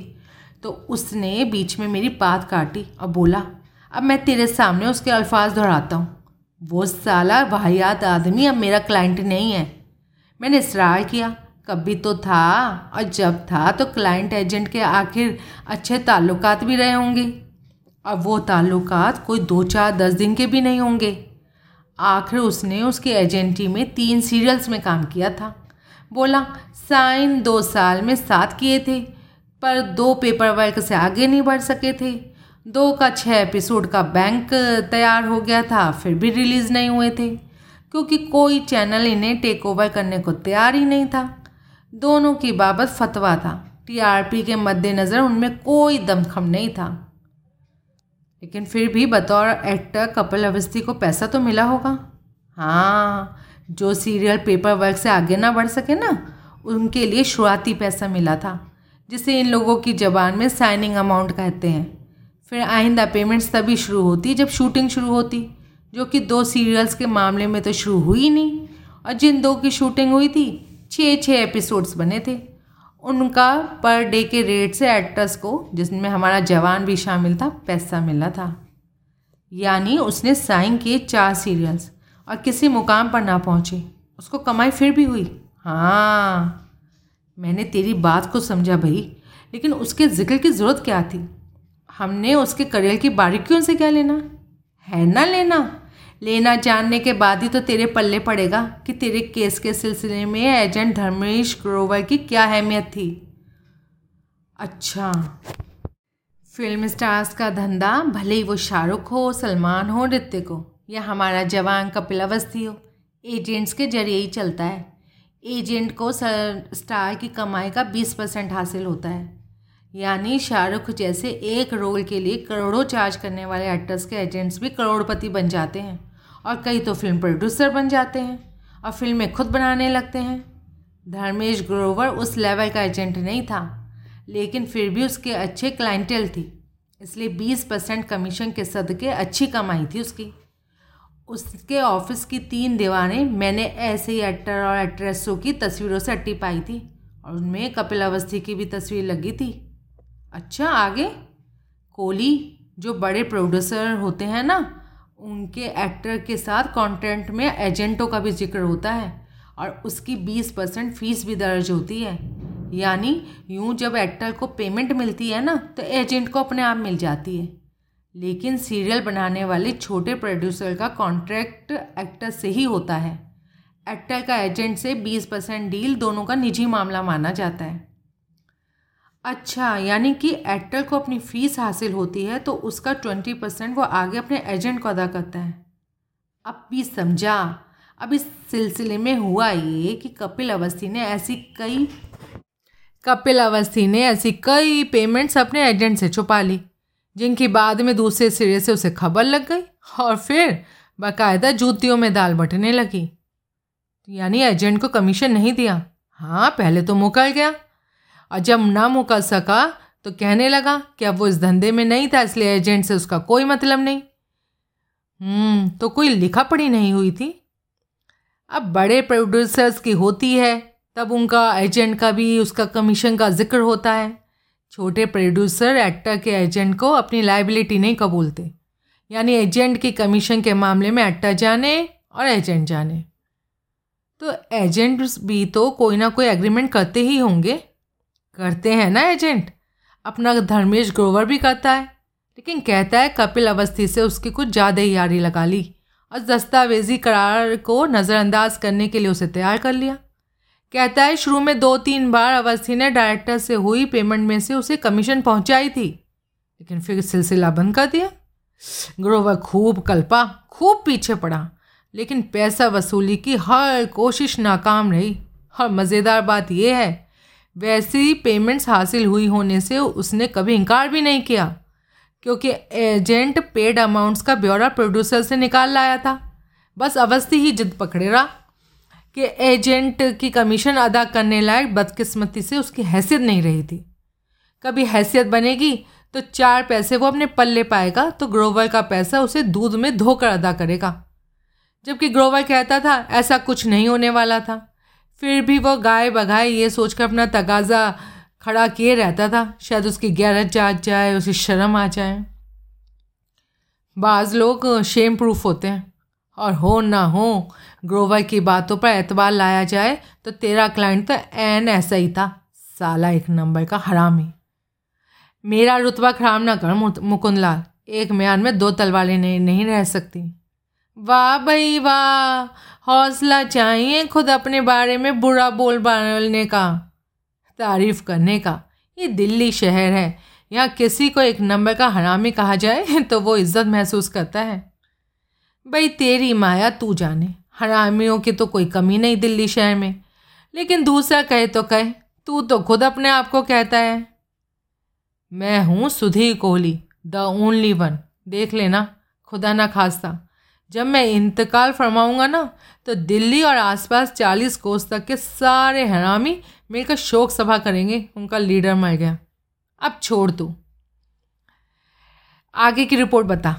तो उसने बीच में मेरी बात काटी और बोला अब मैं तेरे सामने उसके अल्फाज दोहराता हूँ। वो साला वाहियात आदमी अब मेरा क्लाइंट नहीं है। मैंने इसरार किया। कभी तो था और जब था तो क्लाइंट एजेंट के आखिर अच्छे ताल्लुकात भी रहे होंगे। और वो ताल्लुकात कोई दो चार दस दिन के भी नहीं होंगे। आखिर उसने उसकी एजेंटी में तीन सीरियल्स में काम किया था। बोला, साइन दो साल में सात किए थे, पर दो पेपर वर्क से आगे नहीं बढ़ सके थे। दो का छः एपिसोड का बैंक तैयार हो गया था, फिर भी रिलीज़ नहीं हुए थे, क्योंकि कोई चैनल इन्हें टेक ओवर करने को तैयार ही नहीं था। दोनों की बाबत फतवा था। टीआरपी के मद्देनज़र उनमें कोई दमखम नहीं था। लेकिन फिर भी बतौर एक्टर कपिल अवस्थी को पैसा तो मिला होगा। हाँ जो सीरियल पेपर वर्क से आगे ना बढ़ सके ना, उनके लिए शुरुआती पैसा मिला था, जिसे इन लोगों की ज़बान में साइनिंग अमाउंट कहते हैं। फिर आइंदा पेमेंट्स तभी शुरू होती जब शूटिंग शुरू होती, जो कि दो सीरियल्स के मामले में तो शुरू हुई नहीं। और जिन दो की शूटिंग हुई थी छः छः एपिसोड्स बने थे। उनका पर डे के रेट से एक्टर्स को, जिसमें हमारा जवान भी शामिल था, पैसा मिला था। यानी उसने साइन किए चार सीरियल्स और किसी मुकाम पर ना पहुँचे। उसको कमाई फिर भी हुई। हाँ मैंने तेरी बात को समझा भाई, लेकिन उसके ज़िक्र की ज़रूरत क्या थी? हमने उसके करियर की बारीकियों से क्या लेना? है ना लेना? लेना जानने के बाद ही तो तेरे पल्ले पड़ेगा कि तेरे केस के सिलसिले में एजेंट धर्मेश ग्रोवर की क्या अहमियत थी। अच्छा। फ़िल्म स्टार्स का धंधा, भले ही वो शाहरुख हो, सलमान हो नृत्य को या हमारा जवान कपिल अवस्थी हो, एजेंट्स के ज़रिए ही चलता है। एजेंट को सर, स्टार की कमाई का बीस परसेंट हासिल होता है। यानी शाहरुख जैसे एक रोल के लिए करोड़ों चार्ज करने वाले एक्टर्स के एजेंट्स भी करोड़पति बन जाते हैं। और कई तो फ़िल्म प्रोड्यूसर बन जाते हैं और फ़िल्में खुद बनाने लगते हैं। धर्मेश ग्रोवर उस लेवल का एजेंट नहीं था, लेकिन फिर भी उसके अच्छे क्लाइंटल थी। इसलिए बीस परसेंट कमीशन के सदके अच्छी कमाई थी उसकी। उसके ऑफ़िस की तीन दीवारें मैंने ऐसे ही एक्टर और एक्ट्रेसों की तस्वीरों से अट्टी पाई थी और उनमें कपिल अवस्थी की भी तस्वीर लगी थी। अच्छा आगे? कोहली, जो बड़े प्रोड्यूसर होते हैं ना, उनके एक्टर के साथ कंटेंट में एजेंटों का भी ज़िक्र होता है और उसकी बीस परसेंट फ़ीस भी दर्ज होती है। यानी यूँ जब एक्टर को पेमेंट मिलती है ना तो एजेंट को अपने आप मिल जाती है। लेकिन सीरियल बनाने वाले छोटे प्रोड्यूसर का कॉन्ट्रैक्ट एक्टर से ही होता है। एक्टर का एजेंट से बीस परसेंट डील दोनों का निजी मामला माना जाता है। अच्छा यानी कि एक्टर को अपनी फ़ीस हासिल होती है तो उसका ट्वेंटी परसेंट वो आगे अपने एजेंट को अदा करता है। अब भी समझा। अब इस सिलसिले में हुआ ये कि कपिल अवस्थी ने ऐसी कई, कपिल अवस्थी ने ऐसी कई पेमेंट्स अपने एजेंट से छुपा ली, जिनकी बाद में दूसरे सिरे से उसे खबर लग गई और फिर बाकायदा जूतियों में दाल बटने लगी। यानी एजेंट को कमीशन नहीं दिया। हाँ पहले तो मुकर गया। और जब ना मुकर सका तो कहने लगा कि अब वो इस धंधे में नहीं था, इसलिए एजेंट से उसका कोई मतलब नहीं। हम्म तो कोई लिखा पढ़ी नहीं हुई थी। अब बड़े प्रोड्यूसर्स की होती है, तब उनका एजेंट का भी उसका कमीशन का ज़िक्र होता है। छोटे प्रोड्यूसर एक्टर के एजेंट को अपनी लाइबिलिटी नहीं कबूलते। यानी एजेंट की कमीशन के मामले में एक्टर जाने और एजेंट जाने। तो एजेंट भी तो कोई ना कोई एग्रीमेंट करते ही होंगे। करते हैं ना एजेंट? अपना धर्मेश ग्रोवर भी करता है। लेकिन कहता है कपिल अवस्थी से उसकी कुछ ज़्यादा ही यारी लगा ली और दस्तावेजी करार को नज़रअंदाज करने के लिए उसे तैयार कर लिया। कहता है शुरू में दो तीन बार अवस्थी ने डायरेक्टर से हुई पेमेंट में से उसे कमीशन पहुंचाई थी, लेकिन फिर सिलसिला बंद कर दिया। ग्रोवर खूब कल्पा, खूब पीछे पड़ा, लेकिन पैसा वसूली की हर कोशिश नाकाम रही। और मज़ेदार बात यह है वैसी पेमेंट्स हासिल हुई होने से उसने कभी इनकार भी नहीं किया, क्योंकि एजेंट पेड अमाउंट्स का ब्यौरा प्रोड्यूसर से निकाल लाया था। बस अवस्थी ही जिद पकड़े रहा कि एजेंट की कमीशन अदा करने लायक बदकिस्मती से उसकी हैसियत नहीं रही थी। कभी हैसियत बनेगी तो चार पैसे वो अपने पल्ले पाएगा तो ग्रोवर का पैसा उसे दूध में धोकर अदा करेगा। जबकि ग्रोवर कहता था, ऐसा कुछ नहीं होने वाला था। फिर भी वो गाय बगाए ये सोचकर अपना तगाज़ा खड़ा किए रहता था। शायद उसकी गैरत जाग जाए उसे शर्म आ जाए। बाज़ लोग शेम प्रूफ होते हैं। और हो ना हो ग्रोवर की बातों पर एतबार लाया जाए तो तेरा क्लाइंट तो एन ऐसा ही था। साला एक नंबर का हरामी। मेरा रुतबा खराब ना कर मुकुंदलाल। एक म्यान में दो तलवारें नहीं, नहीं रह सकती। वाह भाई वाह हौसला चाहिए खुद अपने बारे में बुरा बोल बोलने का, तारीफ़ करने का। ये दिल्ली शहर है यहाँ किसी को एक नंबर का हरामी कहा जाए तो वो इज़्ज़त महसूस करता है। भाई, तेरी माया तू जाने। हरामियों की तो कोई कमी नहीं दिल्ली शहर में। लेकिन दूसरा कहे तो कहे, तू तो खुद अपने आप को कहता है। मैं हूँ Sudhir Kohli, the only one. देख लेना, खुदा ना खास्ता। जब मैं इंतकाल फरमाऊँगा ना तो दिल्ली और आसपास चालीस कोस तक के सारे हरामी मिलकर शोक सभा करेंगे, उनका लीडर मर गया। अब छोड़ तू। आगे की रिपोर्ट बता।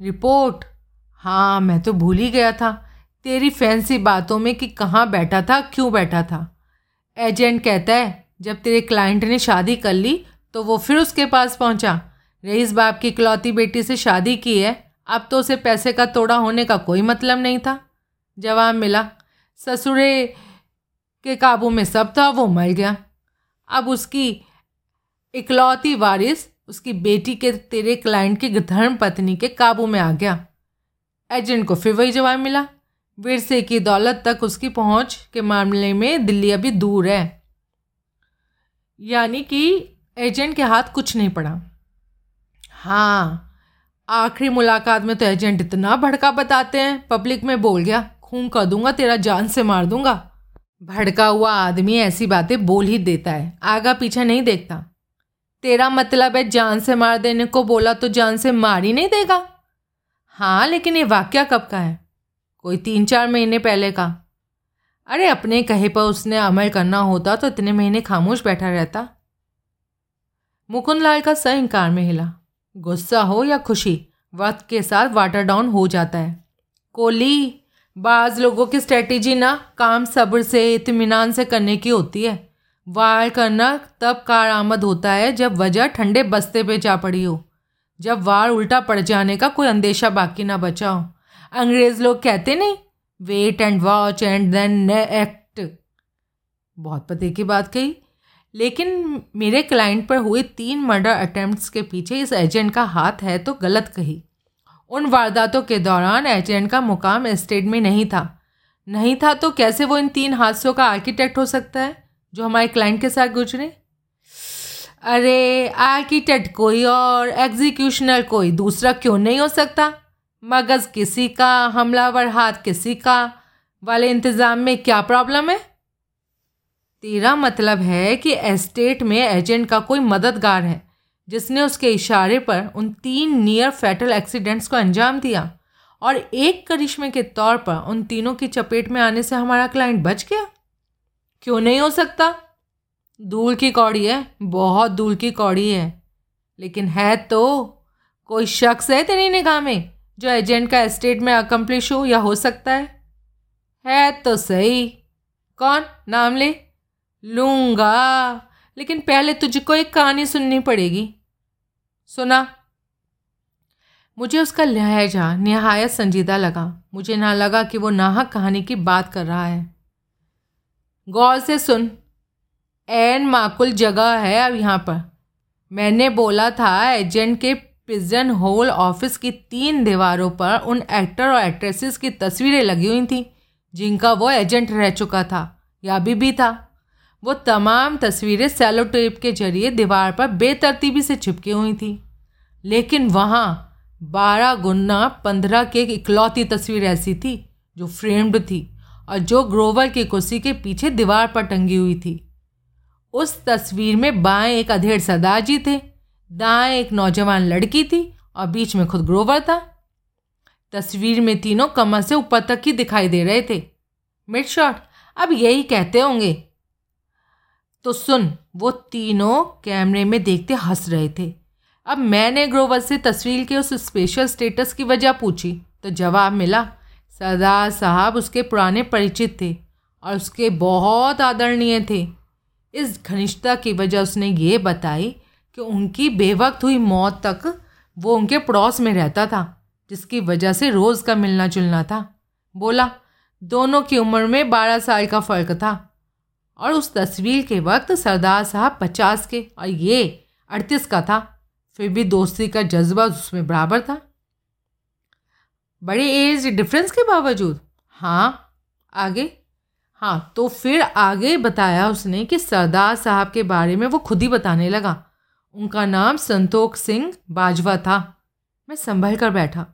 रिपोर्ट? हाँ मैं तो भूल ही गया था। तेरी फैंसी बातों में कि कहाँ बैठा था, क्यों बैठा था? एजेंट कहता है, जब तेरे क्लाइंट ने शादी कर ली तो वो फिर उसके पास पहुँचा। रईस बाप की इकलौती बेटी से शादी की है। अब तो उसे पैसे का तोड़ा होने का कोई मतलब नहीं था। जवाब मिला, ससुरे के काबू में सब था, वो मर गया। अब उसकी इकलौती वारिस, उसकी बेटी के तेरे क्लाइंट की धर्म पत्नी के काबू में आ गया। एजेंट को फिर वही जवाब मिला विरसे की दौलत तक उसकी पहुँच के मामले में दिल्ली अभी दूर है। यानी कि एजेंट के हाथ कुछ नहीं पड़ा। हाँ आखिरी मुलाकात में तो एजेंट इतना भड़का बताते हैं। पब्लिक में बोल गया, खून कर दूँगा, तेरा जान से मार दूँगा। भड़का हुआ आदमी ऐसी बातें बोल ही देता है, आगा पीछा नहीं देखता। तेरा मतलब है जान से मार देने को बोला तो जान से मार ही नहीं देगा। हाँ लेकिन ये वाक्य कब का है? कोई तीन चार महीने पहले का। अरे, अपने कहे पर उसने अमल करना होता तो इतने महीने खामोश बैठा रहता। मुकुंद लाल का सह इंकार में हिला। गुस्सा हो या खुशी, वक्त के साथ वाटर डाउन हो जाता है। कोली बाज़ लोगों की स्ट्रेटेजी ना काम सब्र से इतमान से करने की होती है। वार करना तब कार आमद होता है जब वजह ठंडे बस्ते पे जा पड़ी हो। जब वार उल्टा पड़ जाने का कोई अंदेशा बाकी ना बचा हो। अंग्रेज़ लोग कहते नहीं wait and watch and then act बहुत पते की बात कही। लेकिन मेरे क्लाइंट पर हुए तीन मर्डर अटेम्प्ट्स के पीछे इस एजेंट का हाथ है तो गलत कही। उन वारदातों के दौरान एजेंट का मुकाम एस्टेट में नहीं था। नहीं था तो कैसे वो इन तीन हादसों का आर्किटेक्ट हो सकता है, जो हमारे क्लाइंट के साथ गुजरे? अरे आर्किटेक्ट कोई और एग्जीक्यूशनर कोई, दूसरा क्यों नहीं हो सकता? मगज किसी का, हमलावर हाथ किसी का, वाले इंतज़ाम में क्या प्रॉब्लम है? तेरा मतलब है कि एस्टेट में एजेंट का कोई मददगार है, जिसने उसके इशारे पर उन तीन नियर फैटल एक्सीडेंट्स को अंजाम दिया। और एक करिश्मे के तौर पर उन तीनों की चपेट में आने से हमारा क्लाइंट बच गया? क्यों नहीं हो सकता? दूल की कौड़ी है, बहुत दूल की कौड़ी है। लेकिन है तो कोई शख्स है तेरी निगाह में, जो एजेंट का एस्टेट में अकम्प्लिश हो या हो सकता है? है तो सही। कौन? नाम ले। लूँगा। लेकिन पहले तुझको एक कहानी सुननी पड़ेगी। सुना। मुझे उसका लहजा, नहायत संजीदा लगा। मुझे ना लगा कि वो नाहक कहानी की बात कर रहा है। गौर से सुन। एन माकुल जगह है अब यहाँ पर। मैंने बोला था, एजेंट के पिजन होल ऑफ़िस की तीन दीवारों पर उन एक्टर और एक्ट्रेसेस की तस्वीरें लगी हुई थी, जिनका वो एजेंट रह चुका था, या अभी भी था। वो तमाम तस्वीरें सेलो टेप के ज़रिए दीवार पर बेतरतीबी से चिपकी हुई थी। लेकिन वहाँ बारह गुना पंद्रह की एक इकलौती तस्वीर ऐसी थी, जो फ्रेम्ड थी और जो ग्रोवर की कुर्सी के पीछे दीवार पर टंगी हुई थी। उस तस्वीर में बाएँ एक अधेड़ सरदार जी थे, दाएँ एक नौजवान लड़की थी और बीच में खुद ग्रोवर था। तस्वीर में तीनों कमर से ऊपर तक ही दिखाई दे रहे थे। मिड शॉट अब यही कहते होंगे तो सुन, वो तीनों कैमरे में देखते हंस रहे थे। अब मैंने ग्रोवर से तस्वीर के उस स्पेशल स्टेटस की वजह पूछी तो जवाब मिला सरदार साहब उसके पुराने परिचित थे और उसके बहुत आदरणीय थे। इस घनिष्ठता की वजह उसने ये बताई कि उनकी बेवक्त हुई मौत तक वो उनके पड़ोस में रहता था, जिसकी वजह से रोज़ का मिलना जुलना था। बोला, दोनों की उम्र में बारह साल का फ़र्क था। और उस तस्वीर के वक्त सरदार साहब पचास के और ये अड़तीस का था। फिर भी दोस्ती का जज्बा उसमें बराबर था। बड़े एज डिफरेंस के बावजूद। हाँ आगे। हाँ तो फिर आगे बताया उसने कि सरदार साहब के बारे में वो खुद ही बताने लगा। उनका नाम संतोख सिंह बाजवा था। मैं संभल कर बैठा।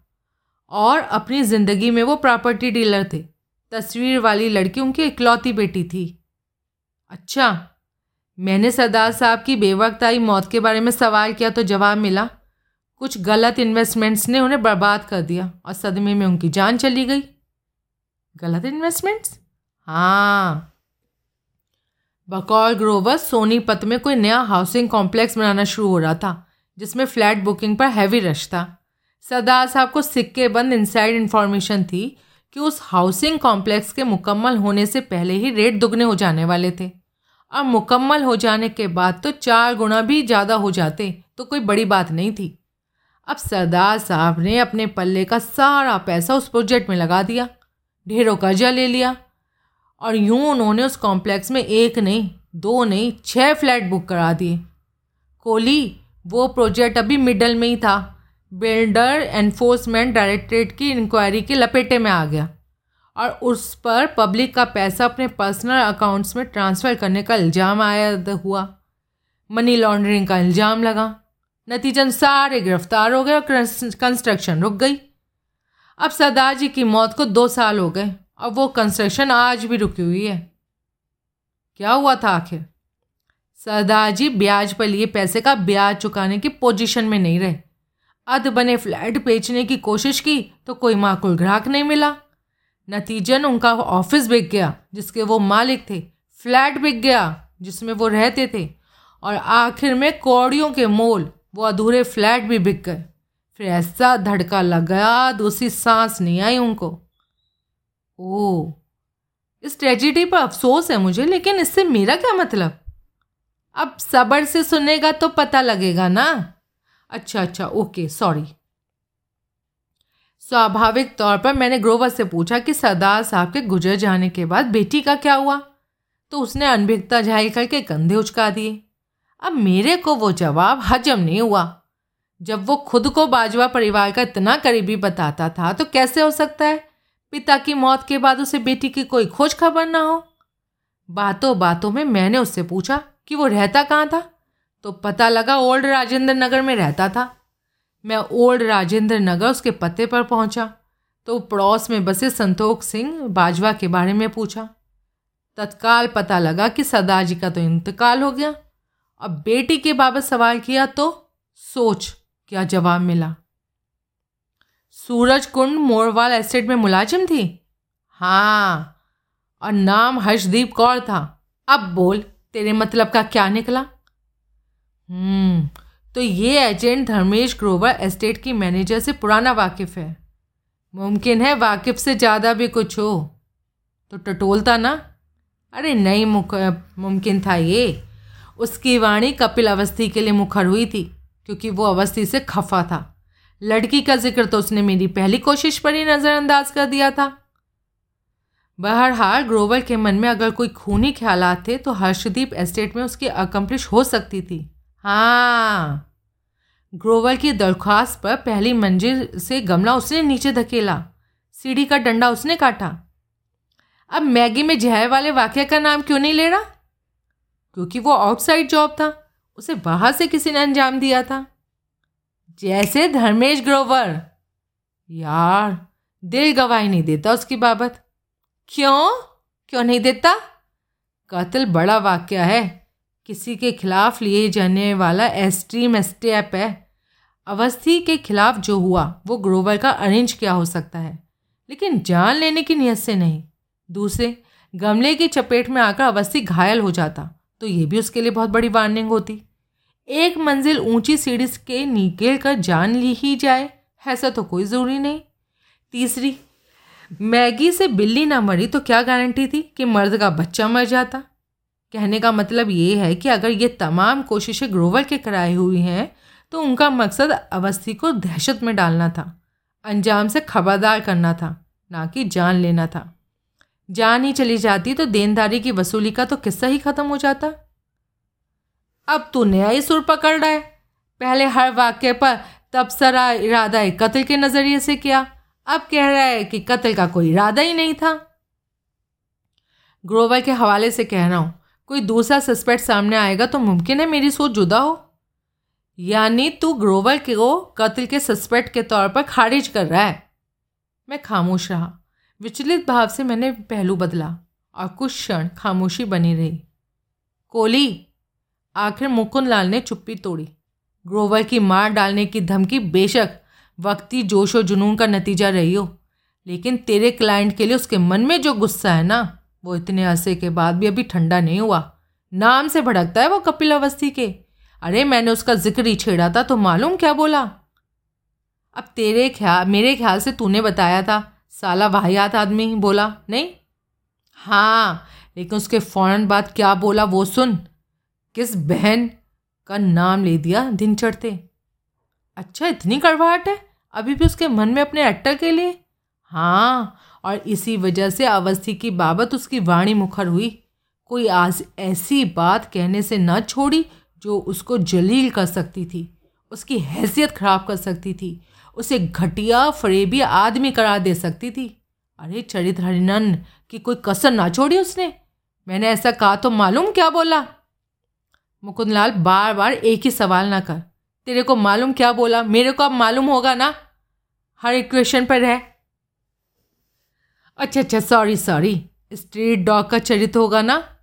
और अपनी ज़िंदगी में वो प्रॉपर्टी डीलर थे। तस्वीर वाली लड़की उनकी इकलौती बेटी थी। अच्छा मैंने सरदार साहब की बेवक्त आई मौत के बारे में सवाल किया तो जवाब मिला, कुछ गलत इन्वेस्टमेंट्स ने उन्हें बर्बाद कर दिया और सदमे में उनकी जान चली गई। गलत इन्वेस्टमेंट्स हाँ। बकौल ग्रोवर सोनीपत में कोई नया हाउसिंग कॉम्प्लेक्स बनाना शुरू हो रहा था, जिसमें फ्लैट बुकिंग पर हैवी रश था। सरदार साहब को सिक्के बंद इनसाइड इन्फॉर्मेशन थी कि उस हाउसिंग कॉम्प्लेक्स के मुकम्मल होने से पहले ही रेट दुगने हो जाने वाले थे। और मुकम्मल हो जाने के बाद तो चार गुना भी ज़्यादा हो जाते तो कोई बड़ी बात नहीं थी। अब सरदार साहब ने अपने पल्ले का सारा पैसा उस प्रोजेक्ट में लगा दिया, ढेरों कर्जा ले लिया, और यूँ उन्होंने उस कॉम्प्लेक्स में एक नहीं, दो नहीं छः फ्लैट बुक करा दिए। कोहली, वो प्रोजेक्ट अभी मिडल में ही था। बिल्डर एनफोर्समेंट डायरेक्टरेट की इंक्वायरी के लपेटे में आ गया। और उस पर पब्लिक का पैसा अपने पर्सनल अकाउंट्स में ट्रांसफ़र करने का इल्ज़ाम आया हुआ। मनी लॉन्ड्रिंग का इल्ज़ाम लगा। नतीजन सारे गिरफ़्तार हो गए और कंस्ट्रक्शन रुक गई। अब सरदार जी की मौत को दो साल हो गए और वो कंस्ट्रक्शन आज भी रुकी हुई है। क्या हुआ था आखिर? सरदार जी ब्याज पर लिए पैसे का ब्याज चुकाने की पोजीशन में नहीं रहे। अध बने फ्लैट बेचने की कोशिश की तो कोई माकुल ग्राहक नहीं मिला। नतीजन उनका ऑफ़िस बिक गया, जिसके वो मालिक थे। फ्लैट बिक गया, जिसमें वो रहते थे। और आखिर में कौड़ियों के मोल, वो अधूरे फ्लैट भी बिक गए। फिर ऐसा धड़का लग गया दूसरी सांस नहीं आई उनको। ओ इस ट्रेजिडी पर अफसोस है मुझे, लेकिन इससे मेरा क्या मतलब? अब सबर से सुनेगा तो पता लगेगा ना। अच्छा अच्छा ओके सॉरी स्वाभाविक तौर पर मैंने ग्रोवर से पूछा कि सरदार साहब के गुजर जाने के बाद बेटी का क्या हुआ? तो उसने अनभिकता ज़ाहिर करके कंधे उचका दिए। अब मेरे को वो जवाब हजम नहीं हुआ। जब वो खुद को बाजवा परिवार का इतना करीबी बताता था तो कैसे हो सकता है? पिता की मौत के बाद उसे बेटी की कोई खोज खबर ना हो। बातों बातों में मैंने उससे पूछा कि वो रहता कहाँ था? तो पता लगा ओल्ड राजेंद्र नगर में रहता था। मैं ओल्ड राजेंद्र नगर उसके पते पर पहुँचा तो पड़ोस में बसे संतोख सिंह बाजवा के बारे में पूछा। तत्काल पता लगा कि सरदार जी का तो इंतकाल हो गया। अब बेटी के बाबत सवाल किया तो सोच क्या जवाब मिला। सूरज कुंड मोरवाल एस्टेट में मुलाजिम थी? हाँ और नाम हर्षदीप कौर था। अब बोल, तेरे मतलब का क्या निकला? हम्म तो ये एजेंट धर्मेश ग्रोवर एस्टेट की मैनेजर से पुराना वाकिफ़ है। मुमकिन है वाकिफ़ से ज़्यादा भी कुछ हो। तो टटोलता ना। अरे नहीं मुमकिन था ये। उसकी वाणी कपिल अवस्थी के लिए मुखर हुई थी, क्योंकि वो अवस्थी से खफा था। लड़की का ज़िक्र तो उसने मेरी पहली कोशिश पर ही नज़रअंदाज कर दिया था। बहरहाल ग्रोवर के मन में अगर कोई खूनी ख्याल थे तो हर्षदीप एस्टेट में उसकी अकम्पलिश हो सकती थी। हाँ। ग्रोवर की दरख्वास्त पर पहली मंजिल से गमला उसने नीचे धकेला। सीढ़ी का डंडा उसने काटा। अब मैगी में जहर वाले वाक्य का नाम क्यों नहीं ले रहा? क्योंकि वो आउटसाइड जॉब था। उसे बाहर से किसी ने अंजाम दिया था। जैसे धर्मेश ग्रोवर। यार, दिल गवाही नहीं देता उसकी बाबत। क्यों? क्यों नहीं देता? कत्ल बड़ा वाक्य है। किसी के खिलाफ लिए जाने वाला एक्सट्रीम स्टेप है। अवस्थी के खिलाफ जो हुआ, वो ग्रोवर का अरेंज क्या हो सकता है, लेकिन जान लेने की नीयत से नहीं। दूसरे, गमले की चपेट में आकर अवस्थी घायल हो जाता तो ये भी उसके लिए बहुत बड़ी वार्निंग होती। एक मंजिल ऊँची सीढ़ी के निकल कर जान ली ही जाए, ऐसा तो कोई ज़रूरी नहीं। तीसरी, मैगी से बिल्ली ना मरी तो क्या गारंटी थी कि मर्द का बच्चा मर जाता? कहने का मतलब ये है कि अगर ये तमाम कोशिशें ग्रोवर के कराई हुई हैं तो उनका मकसद अवस्थी को दहशत में डालना था, अंजाम से खबरदार करना था, ना कि जान लेना था। जान ही चली जाती तो देनदारी की वसूली का तो किस्सा ही ख़त्म हो जाता। अब तू नया ही सुर पकड़ रहा है। पहले हर वाक्य पर तबसरा इरादा कत्ल के नज़रिए से किया। अब कह रहा है कि कत्ल का कोई इरादा ही नहीं था। ग्रोवर के हवाले से कह रहा हूँ कोई दूसरा सस्पेक्ट सामने आएगा तो मुमकिन है मेरी सोच जुदा हो। यानी तू ग्रोवर को कत्ल के सस्पेक्ट के तौर पर खारिज कर रहा है। मैं खामोश रहा। विचलित भाव से मैंने पहलू बदला और कुछ क्षण खामोशी बनी रही। कोली आखिर मुकुंद लाल ने चुप्पी तोड़ी। ग्रोवर की मार डालने की धमकी बेशक वक्ती, जोश और जुनून का नतीजा रही हो, लेकिन तेरे क्लाइंट के लिए उसके मन में जो गुस्सा है ना वो इतने अरसे के बाद भी अभी ठंडा नहीं हुआ। नाम से भड़कता है वो कपिल अवस्थी के। अरे, मैंने उसका ज़िक्र ही छेड़ा था तो मालूम क्या बोला? अब तेरे ख्याल मेरे ख्याल से तूने बताया था। साला वाहियात आदमी, बोला। नहीं? हाँ लेकिन उसके फ़ौरन बाद क्या बोला वो सुन। किस बहन का नाम ले दिया दिन चढ़ते? अच्छा इतनी कड़वाहट है? अभी भी उसके मन में अपने एक्टर के लिए? हाँ और इसी वजह से अवस्थी की बाबत उसकी वाणी मुखर हुई। कोई आज ऐसी बात कहने से न छोड़ी जो उसको जलील कर सकती थी, उसकी हैसियत ख़राब कर सकती थी, उसे घटिया फरेबी आदमी करार दे सकती थी। अरे चरित्र हरिनन की कोई कसर ना छोड़ी उसने? मैंने ऐसा कहा तो मालूम क्या बोला? मुकुंदलाल बार बार एक ही सवाल ना कर। तेरे को मालूम क्या बोला? मेरे को अब मालूम होगा ना? हर इक्वेशन पर है अच्छा अच्छा सॉरी सॉरी स्ट्रीट डॉग का चरित्र होगा ना?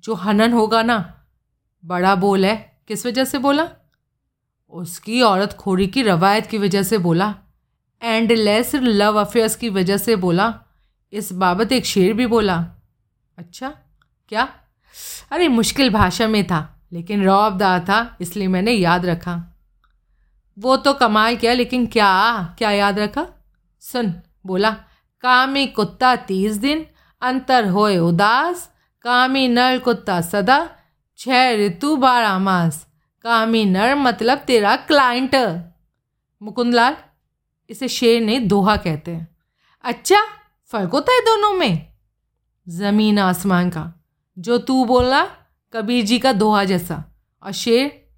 जो हनन होगा ना? बड़ा बोल है। किस वजह से बोला? उसकी औरत खोरी की रवायत की वजह से बोला। एंड लेस लव अफेयर्स की वजह से बोला। इस बाबत एक शेर भी बोला। अच्छा क्या? अरे, मुश्किल भाषा में था, लेकिन रौबदार था, इसलिए मैंने याद रखा। वो तो कमाल किया, लेकिन क्या? क्या याद रखा? सुन, बोला। कामी कुत्ता तीस दिन, अंतर होए उदास, कामी नर कुत्ता सदा, छह ऋतु बारह मास। कामी नर मतलब तेरा क्लाइंट मुकुंदलाल, इसे शेर ने दोहा कहते हैं। अच्छा फ़र्क होता है दोनों में? ज़मीन आसमान का। जो तू बोला कबीर जी का दोहा जैसा। और शेर,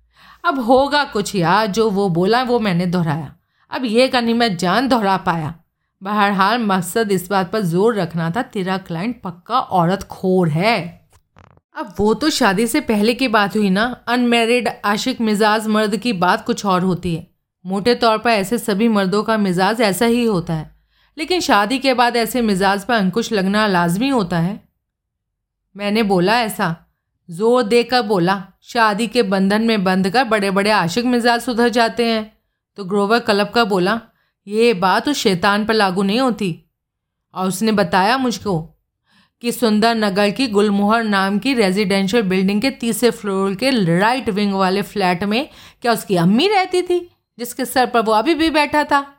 अब होगा कुछ यार जो वो बोला, वो मैंने दोहराया। अब ये कहानी मैं जान दोहरा पाया। बहरहाल मकसद इस बात पर ज़ोर रखना था, तेरा क्लाइंट पक्का औरत खोर है। अब वो तो शादी से पहले की बात हुई ना अनमेरिड आशिक मिजाज मर्द की बात कुछ और होती है। मोटे तौर पर ऐसे सभी मर्दों का मिजाज ऐसा ही होता है, लेकिन शादी के बाद ऐसे मिजाज पर अंकुश लगना लाजमी होता है। मैंने बोला ऐसा, ज़ोर देकर बोला, शादी के बंधन में बंध कर बड़े बड़े आशिक मिजाज सुधर जाते हैं। तो ग्रोवर कलब का बोला ये बात उस शैतान पर लागू नहीं होती। और उसने बताया मुझको कि सुंदर नगर की गुलमोहर नाम की रेजिडेंशियल बिल्डिंग के तीसरे फ्लोर के राइट विंग वाले फ्लैट में क्या उसकी अम्मी रहती थी, जिसके सर पर वो अभी भी बैठा था?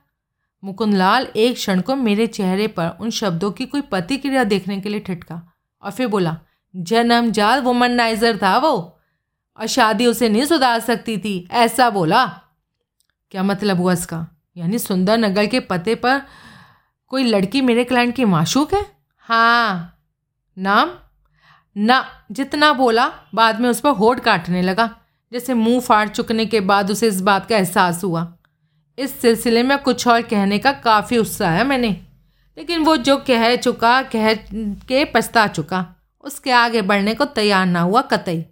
मुकुंदलाल एक क्षण को मेरे चेहरे पर उन शब्दों की कोई प्रतिक्रिया देखने के लिए ठिटका और फिर बोला, जन्म जन्मजात वुमनाइजर था वो, और शादी उसे नहीं सुधार सकती थी, ऐसा बोला? क्या मतलब हुआ इसका? यानी सुंदर नगर के पते पर कोई लड़की मेरे क्लाइंट की माशूक है? हाँ। नाम? ना, जितना बोला, बाद में उस पर होठ काटने लगा, जैसे मुँह फाड़ चुकने के बाद उसे इस बात का एहसास हुआ। इस सिलसिले में कुछ और कहने का काफ़ी उत्साह है मैंने। लेकिन वो जो कह चुका, कह के पछता चुका, उसके आगे बढ़ने को तैयार ना हुआ कतई।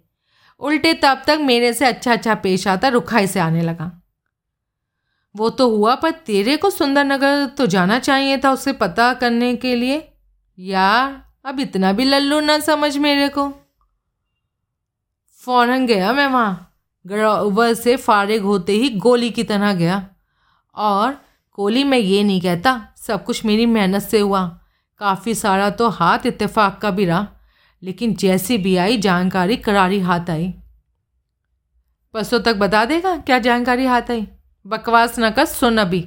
उल्टे तब तक मेरे से अच्छा अच्छा पेश आता, रुखाई से आने लगा। वो तो हुआ, पर तेरे को सुंदरनगर तो जाना चाहिए था उसे पता करने के लिए। यार अब इतना भी लल्लू ना समझ मेरे को। फ़ौरन गया मैं वहाँ। ग्रोवर से फारिग होते ही गोली की तरह गया। और कोली मैं ये नहीं कहता, सब कुछ मेरी मेहनत से हुआ। काफ़ी सारा तो हाथ इत्तेफाक का भी रहा, लेकिन जैसी भी आई, जानकारी करारी हाथ आई। परसों तक बता देगा क्या जानकारी हाथ आई? बकवास न कर सुन अभी।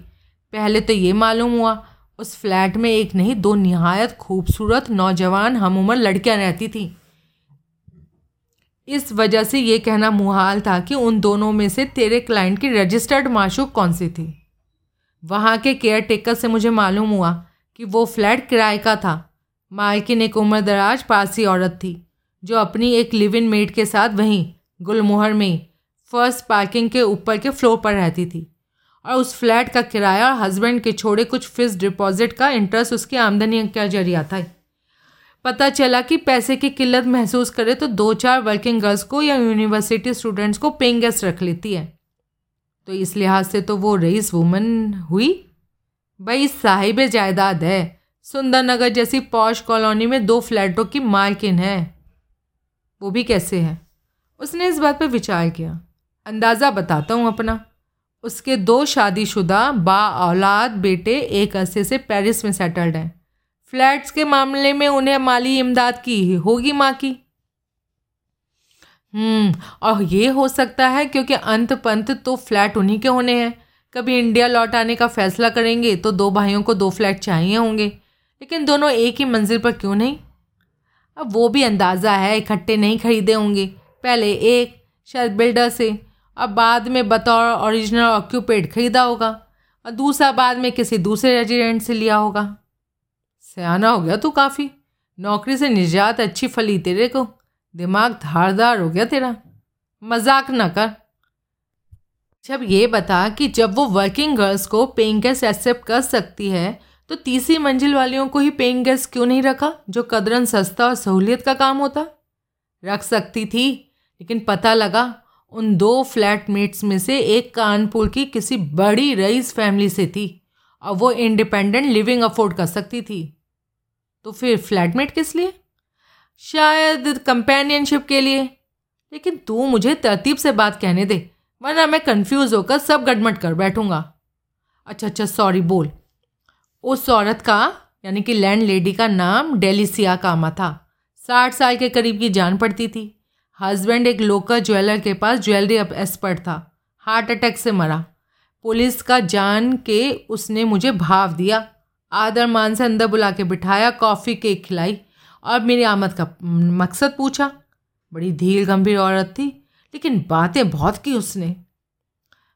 पहले तो ये मालूम हुआ, उस फ्लैट में एक नहीं, दो नहायत खूबसूरत नौजवान हम उम्र लड़कियाँ रहती थी। इस वजह से ये कहना मुहाल था कि उन दोनों में से तेरे क्लाइंट की रजिस्टर्ड माशूक कौन सी थी। वहाँ के केयर टेकर से मुझे मालूम हुआ कि वो फ्लैट किराए का था। मालकिन एक उम्र दराज पारसी औरत थी, जो अपनी एक लिव इन मेड के साथ वहीं, गुलमोहर में फ़र्स्ट पार्किंग के ऊपर के फ्लोर पर रहती थी। और उस फ्लैट का किराया और हस्बैंड के छोड़े कुछ फिक्स डिपॉजिट का इंटरेस्ट उसकी आमदनी का ज़रिया था। पता चला कि पैसे की किल्लत महसूस करे तो दो चार वर्किंग गर्ल्स को या यूनिवर्सिटी स्टूडेंट्स को पेइंग गेस्ट रख लेती है। तो इस लिहाज से तो वो रईस वुमन हुई। भाई, साहिब जायदाद है। सुंदरनगर जैसी पॉश कॉलोनी में दो फ्लैटों की मालकिन है। वो भी कैसे है? उसने इस बात पर विचार किया। अंदाज़ा बताता हूँ अपना। उसके दो शादीशुदा, बा औलाद बेटे एक अरसे से पेरिस में सेटल्ड हैं। फ्लैट्स के मामले में उन्हें माली इमदाद की होगी माँ की। हम्म और ये हो सकता है क्योंकि अंत पंत तो फ्लैट उन्हीं के होने हैं। कभी इंडिया लौट आने का फैसला करेंगे तो दो भाइयों को दो फ्लैट चाहिए होंगे। लेकिन दोनों एक ही मंजिल पर क्यों नहीं? अब वो भी अंदाज़ा है, इकट्ठे नहीं खरीदे होंगे। पहले एक शायद बिल्डर से। अब बाद में बतौर ओरिजिनल ऑक्यूपेड खरीदा होगा। और दूसरा बाद में किसी दूसरे रेजिडेंट से लिया होगा। सयाना हो गया तू काफ़ी। नौकरी से निजात अच्छी फली तेरे को। दिमाग धारदार हो गया तेरा। मज़ाक ना कर। जब ये बता कि जब वो वर्किंग गर्ल्स को पेइंग गेस्ट एक्सेप्ट कर सकती है तो तीसरी मंजिल वालियों को ही पेइंग गेस्ट क्यों नहीं रखा, जो कदरन सस्ता और सहूलियत का काम होता? रख सकती थी, लेकिन पता लगा उन दो फ्लैटमेट्स में से एक कानपुर की किसी बड़ी रईस फैमिली से थी। और वो इंडिपेंडेंट लिविंग अफोर्ड कर सकती थी। तो फिर फ्लैटमेट किस लिए? शायद कंपेनियनशिप के लिए। लेकिन तू मुझे तरतीब से बात कहने दे, वरना मैं कंफ्यूज होकर सब गडमट कर बैठूँगा। अच्छा अच्छा सॉरी बोल। उस औरत का, यानी कि लैंड लेडी का नाम डेलिसिया कामा था। साठ साल के करीब की जान पड़ती थी। हस्बैंड एक लोकल ज्वेलर के पास ज्वेलरी एक्सपर्ट था। हार्ट अटैक से मरा। पुलिस का जान के उसने मुझे भाव दिया। आदर मान से अंदर बुला के बिठाया कॉफ़ी केक खिलाई और मेरी आमद का मकसद पूछा। बड़ी धीर गंभीर औरत थी, लेकिन बातें बहुत की उसने।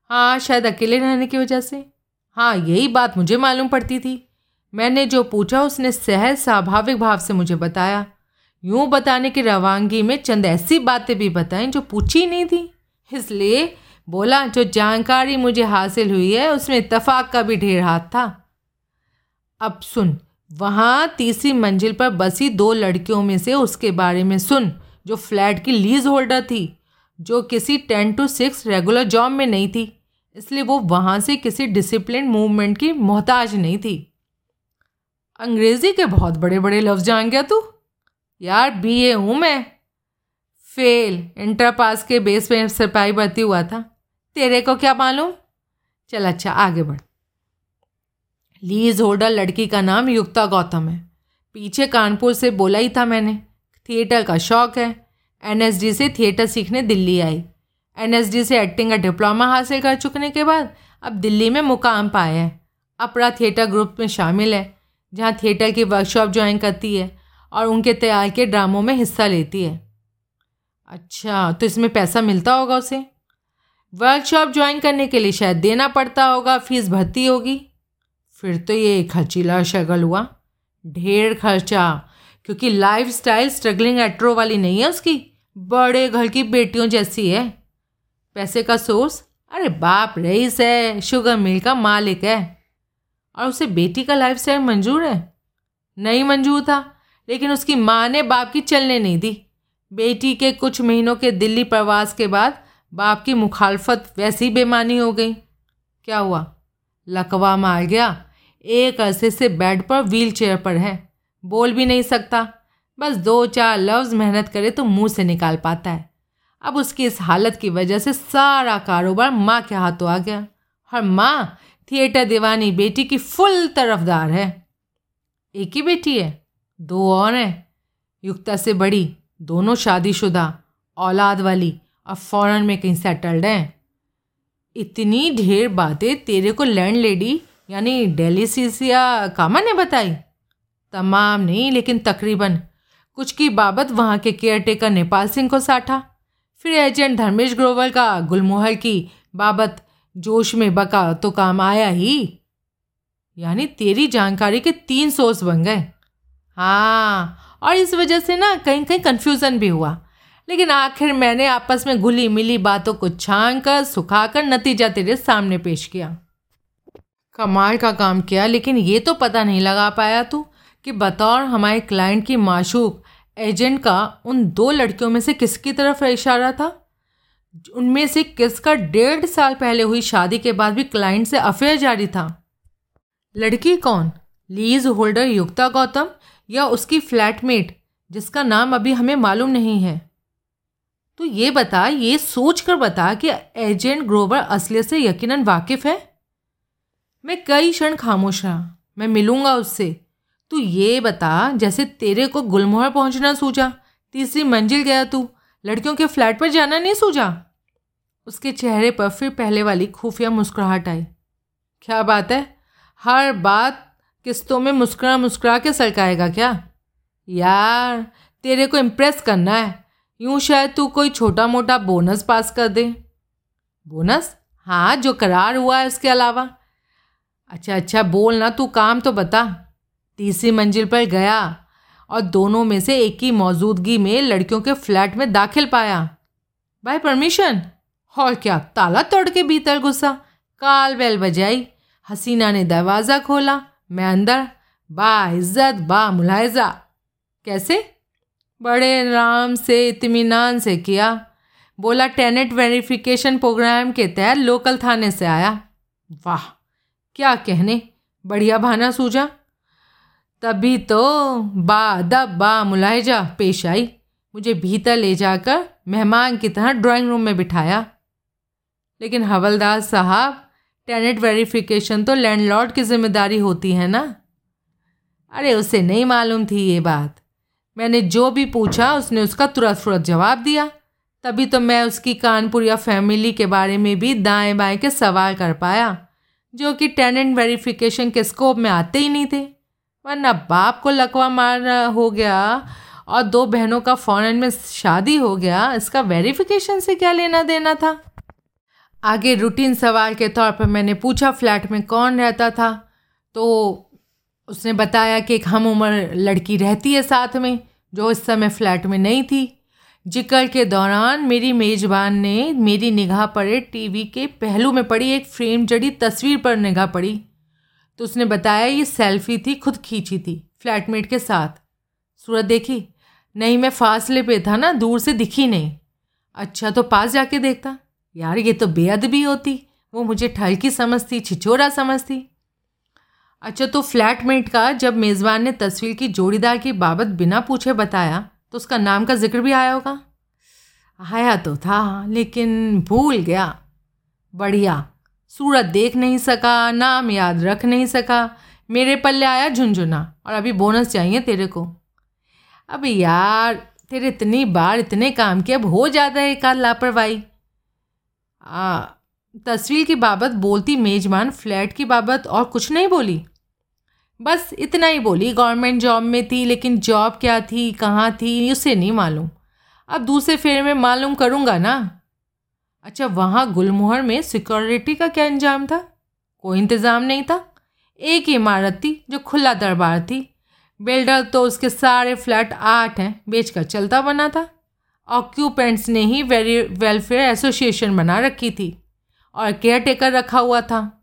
हाँ शायद अकेले रहने की वजह से। हाँ यही बात मुझे मालूम पड़ती थी। मैंने जो पूछा उसने सहज, स्वाभाविक भाव से मुझे बताया। यूँ बताने की रवानगी में चंद ऐसी बातें भी बताएँ जो पूछी नहीं थी। इसलिए बोला, जो जानकारी मुझे हासिल हुई है, उसमें इतफाक़ का भी ढेर हाथ था। अब सुन, वहाँ तीसरी मंजिल पर बसी दो लड़कियों में से उसके बारे में सुन, जो फ्लैट की लीज होल्डर थी, जो किसी ten to six regular job में नहीं थी, इसलिए वो वहाँ से किसी डिसिप्लिन मूवमेंट की मोहताज नहीं थी। अंग्रेज़ी के बहुत बड़े बड़े लफ्ज़ जान गया तू। यार बी ए हूँ मैं। फेल इंटर पास के बेस में सिपाही भर्ती हुआ था। तेरे को क्या मालूम? चल अच्छा आगे बढ़। लीज होल्डर लड़की का नाम युक्ता गौतम है। पीछे कानपुर से बोला ही था मैंने। थिएटर का शौक है। एनएसडी से थिएटर सीखने दिल्ली आई। एनएसडी से एक्टिंग का डिप्लोमा हासिल कर चुकने के बाद अब दिल्ली में मुकाम पाया है। अपरा थिएटर ग्रुप में शामिल है, जहाँ थिएटर की वर्कशॉप ज्वाइन करती है। और उनके तैयार के ड्रामों में हिस्सा लेती है। अच्छा तो इसमें पैसा मिलता होगा उसे? वर्कशॉप ज्वाइन करने के लिए शायद देना पड़ता होगा फ़ीस भरती होगी। फिर तो ये खर्चीला शगल हुआ। ढेर खर्चा, क्योंकि लाइफ स्टाइल स्ट्रगलिंग एट्रो वाली नहीं है उसकी। बड़े घर की बेटियों जैसी है। पैसे का सोर्स अरे बाप रईस है शुगर मिल का मालिक है। और उसे बेटी का लाइफ स्टाइल मंजूर है? नहीं मंजूर था। लेकिन उसकी माँ ने बाप की चलने नहीं दी। बेटी के कुछ महीनों के दिल्ली प्रवास के बाद बाप की मुखालफत वैसी बेमानी हो गई। क्या हुआ? लकवा मार गया। एक अरसे से बेड पर व्हील चेयर पर है। बोल भी नहीं सकता। बस दो चार लफ्ज़ मेहनत करे तो मुँह से निकाल पाता है। अब उसकी इस हालत की वजह से सारा कारोबार माँ के हाथों आ गया। और माँ थिएटर दीवानी बेटी की फुल तरफदार है। एक ही बेटी है। दो और हैं। युक्ता से बड़ी, दोनों शादीशुदा, औलाद वाली और फॉरन में कहीं सेटल्ड हैं। इतनी ढेर बातें तेरे को लैंड लेडी यानी डेली सीसिया कामा ने बताई? तमाम नहीं, लेकिन तकरीबन। कुछ की बाबत वहाँ के केयर टेकर नेपाल सिंह को साठा। फिर एजेंट धर्मेश ग्रोवर का गुलमोहर की बाबत जोश में बका तो काम आया ही। यानी तेरी जानकारी के तीन सोर्स बन गए। हाँ और इस वजह से ना कहीं कहीं कन्फ्यूज़न भी हुआ। लेकिन आखिर मैंने आपस में घुली मिली बातों को छान कर सुखा कर नतीजा तेरे सामने पेश किया। कमाल का काम किया, लेकिन ये तो पता नहीं लगा पाया तू कि बतौर हमारे क्लाइंट की माशूक एजेंट का उन दो लड़कियों में से किसकी तरफ़ इशारा था? उनमें से किसका डेढ़ साल पहले हुई शादी के बाद भी क्लाइंट से अफेयर जारी था? लड़की कौन? लीज होल्डर युक्ता गौतम या उसकी फ्लैटमेट, जिसका नाम अभी हमें मालूम नहीं है। तो ये बता, ये सोच कर बता कि एजेंट ग्रोवर असलियत से यकीनन वाकिफ़ है? मैं कई क्षण खामोश रहा, मैं मिलूँगा उससे। तू ये बता, जैसे तेरे को गुलमोहर पहुँचना सूझा, तीसरी मंजिल गया तू, लड़कियों के फ्लैट पर जाना नहीं सूझा? उसके चेहरे पर फिर पहले वाली खुफिया मुस्कुराहट आई। क्या बात है? हर बात किस्तों में मुस्कुरा मुस्कुरा के सड़काएगा क्या? यार, तेरे को इम्प्रेस करना है। यूँ शायद तू कोई छोटा मोटा बोनस पास कर दे। बोनस हाँ जो करार हुआ है उसके अलावा। अच्छा अच्छा बोल ना, तू काम तो बता। तीसरी मंजिल पर गया और दोनों में से एक की मौजूदगी में लड़कियों के फ्लैट में दाखिल पाया। बाय परमिशन और क्या, ताला तोड़ के भीतर घुसा। काल बैल बजाई, हसीना ने दरवाज़ा खोला मैं अंदर बा इज़्ज़त बा मुलायजा। कैसे? बड़े आराम से इतमान से किया। बोला, टेनेट वेरिफिकेशन प्रोग्राम के तहत लोकल थाने से आया। वाह, क्या कहने। बढ़िया भाना सूझा तभी तो बा बा मुलायजा, पेश आई। मुझे भीतर ले जाकर मेहमान की तरह ड्राइंग रूम में बिठाया। लेकिन हवलदार साहब टेनेट वेरिफिकेशन तो लैंडलॉर्ड की ज़िम्मेदारी होती है ना? अरे, उसे नहीं मालूम थी ये बात। मैंने जो भी पूछा, उसने उसका तुरंत तुरंत जवाब दिया। तभी तो मैं उसकी कानपुर या फैमिली के बारे में भी दाएँ बाएँ के सवाल कर पाया, जो कि टेनेंट वेरिफिकेशन के स्कोप में आते ही नहीं थे। वरना बाप को लकवा मार हो गया, और दो बहनों का फॉरन में शादी हो गया, इसका वेरिफिकेशन से क्या लेना देना था? आगे रूटीन सवाल के तौर पर मैंने पूछा फ्लैट में कौन रहता था? तो उसने बताया कि एक हम उम्र लड़की रहती है साथ में, जो इस समय फ्लैट में नहीं थी। ज़िक्र के दौरान मेरी मेज़बान ने मेरी निगाह पड़े टीवी के पहलू में पड़ी, एक फ्रेम जड़ी तस्वीर पर निगाह पड़ी। तो उसने बताया, ये सेल्फी थी, खुद खींची थी फ्लैटमेट के साथ। सूरत देखी? नहीं, मैं फासले पे था ना, दूर से दिखी नहीं। अच्छा तो पास जाके देखता। यार, ये तो बेअदबी होती। वो मुझे ठलकी समझती छिचोरा समझती। अच्छा तो फ्लैटमेट का जब मेज़बान ने तस्वीर की जोड़ीदार की बाबत बिना पूछे बताया तो उसका नाम का ज़िक्र भी आया होगा? आया तो था, लेकिन भूल गया। बढ़िया। सूरत देख नहीं सका, नाम याद रख नहीं सका। मेरे पल्ले आया झुंझुना, और अभी बोनस चाहिए तेरे को। अब यार, तेरे इतनी बार इतने काम किए, अब हो जाता है एक आध लापरवाही। तस्वीर की बाबत बोलती मेजबान, फ्लैट की बाबत और कुछ नहीं बोली? बस इतना ही बोली, गवर्नमेंट जॉब में थी, लेकिन जॉब क्या थी, कहाँ थी, उसे नहीं मालूम। अब दूसरे फेर में मालूम करूँगा ना? अच्छा वहाँ गुलमोहर में सिक्योरिटी का क्या इंजाम था? कोई इंतज़ाम नहीं था। एक इमारत थी जो खुला दरबार थी। बिल्डर तो उसके सारे फ्लैट आठ हैं, बेचकर चलता बना था। ऑक्यूपेंट्स ने ही वेरी वेलफेयर एसोसिएशन बना रखी थी और केयर टेकर रखा हुआ था।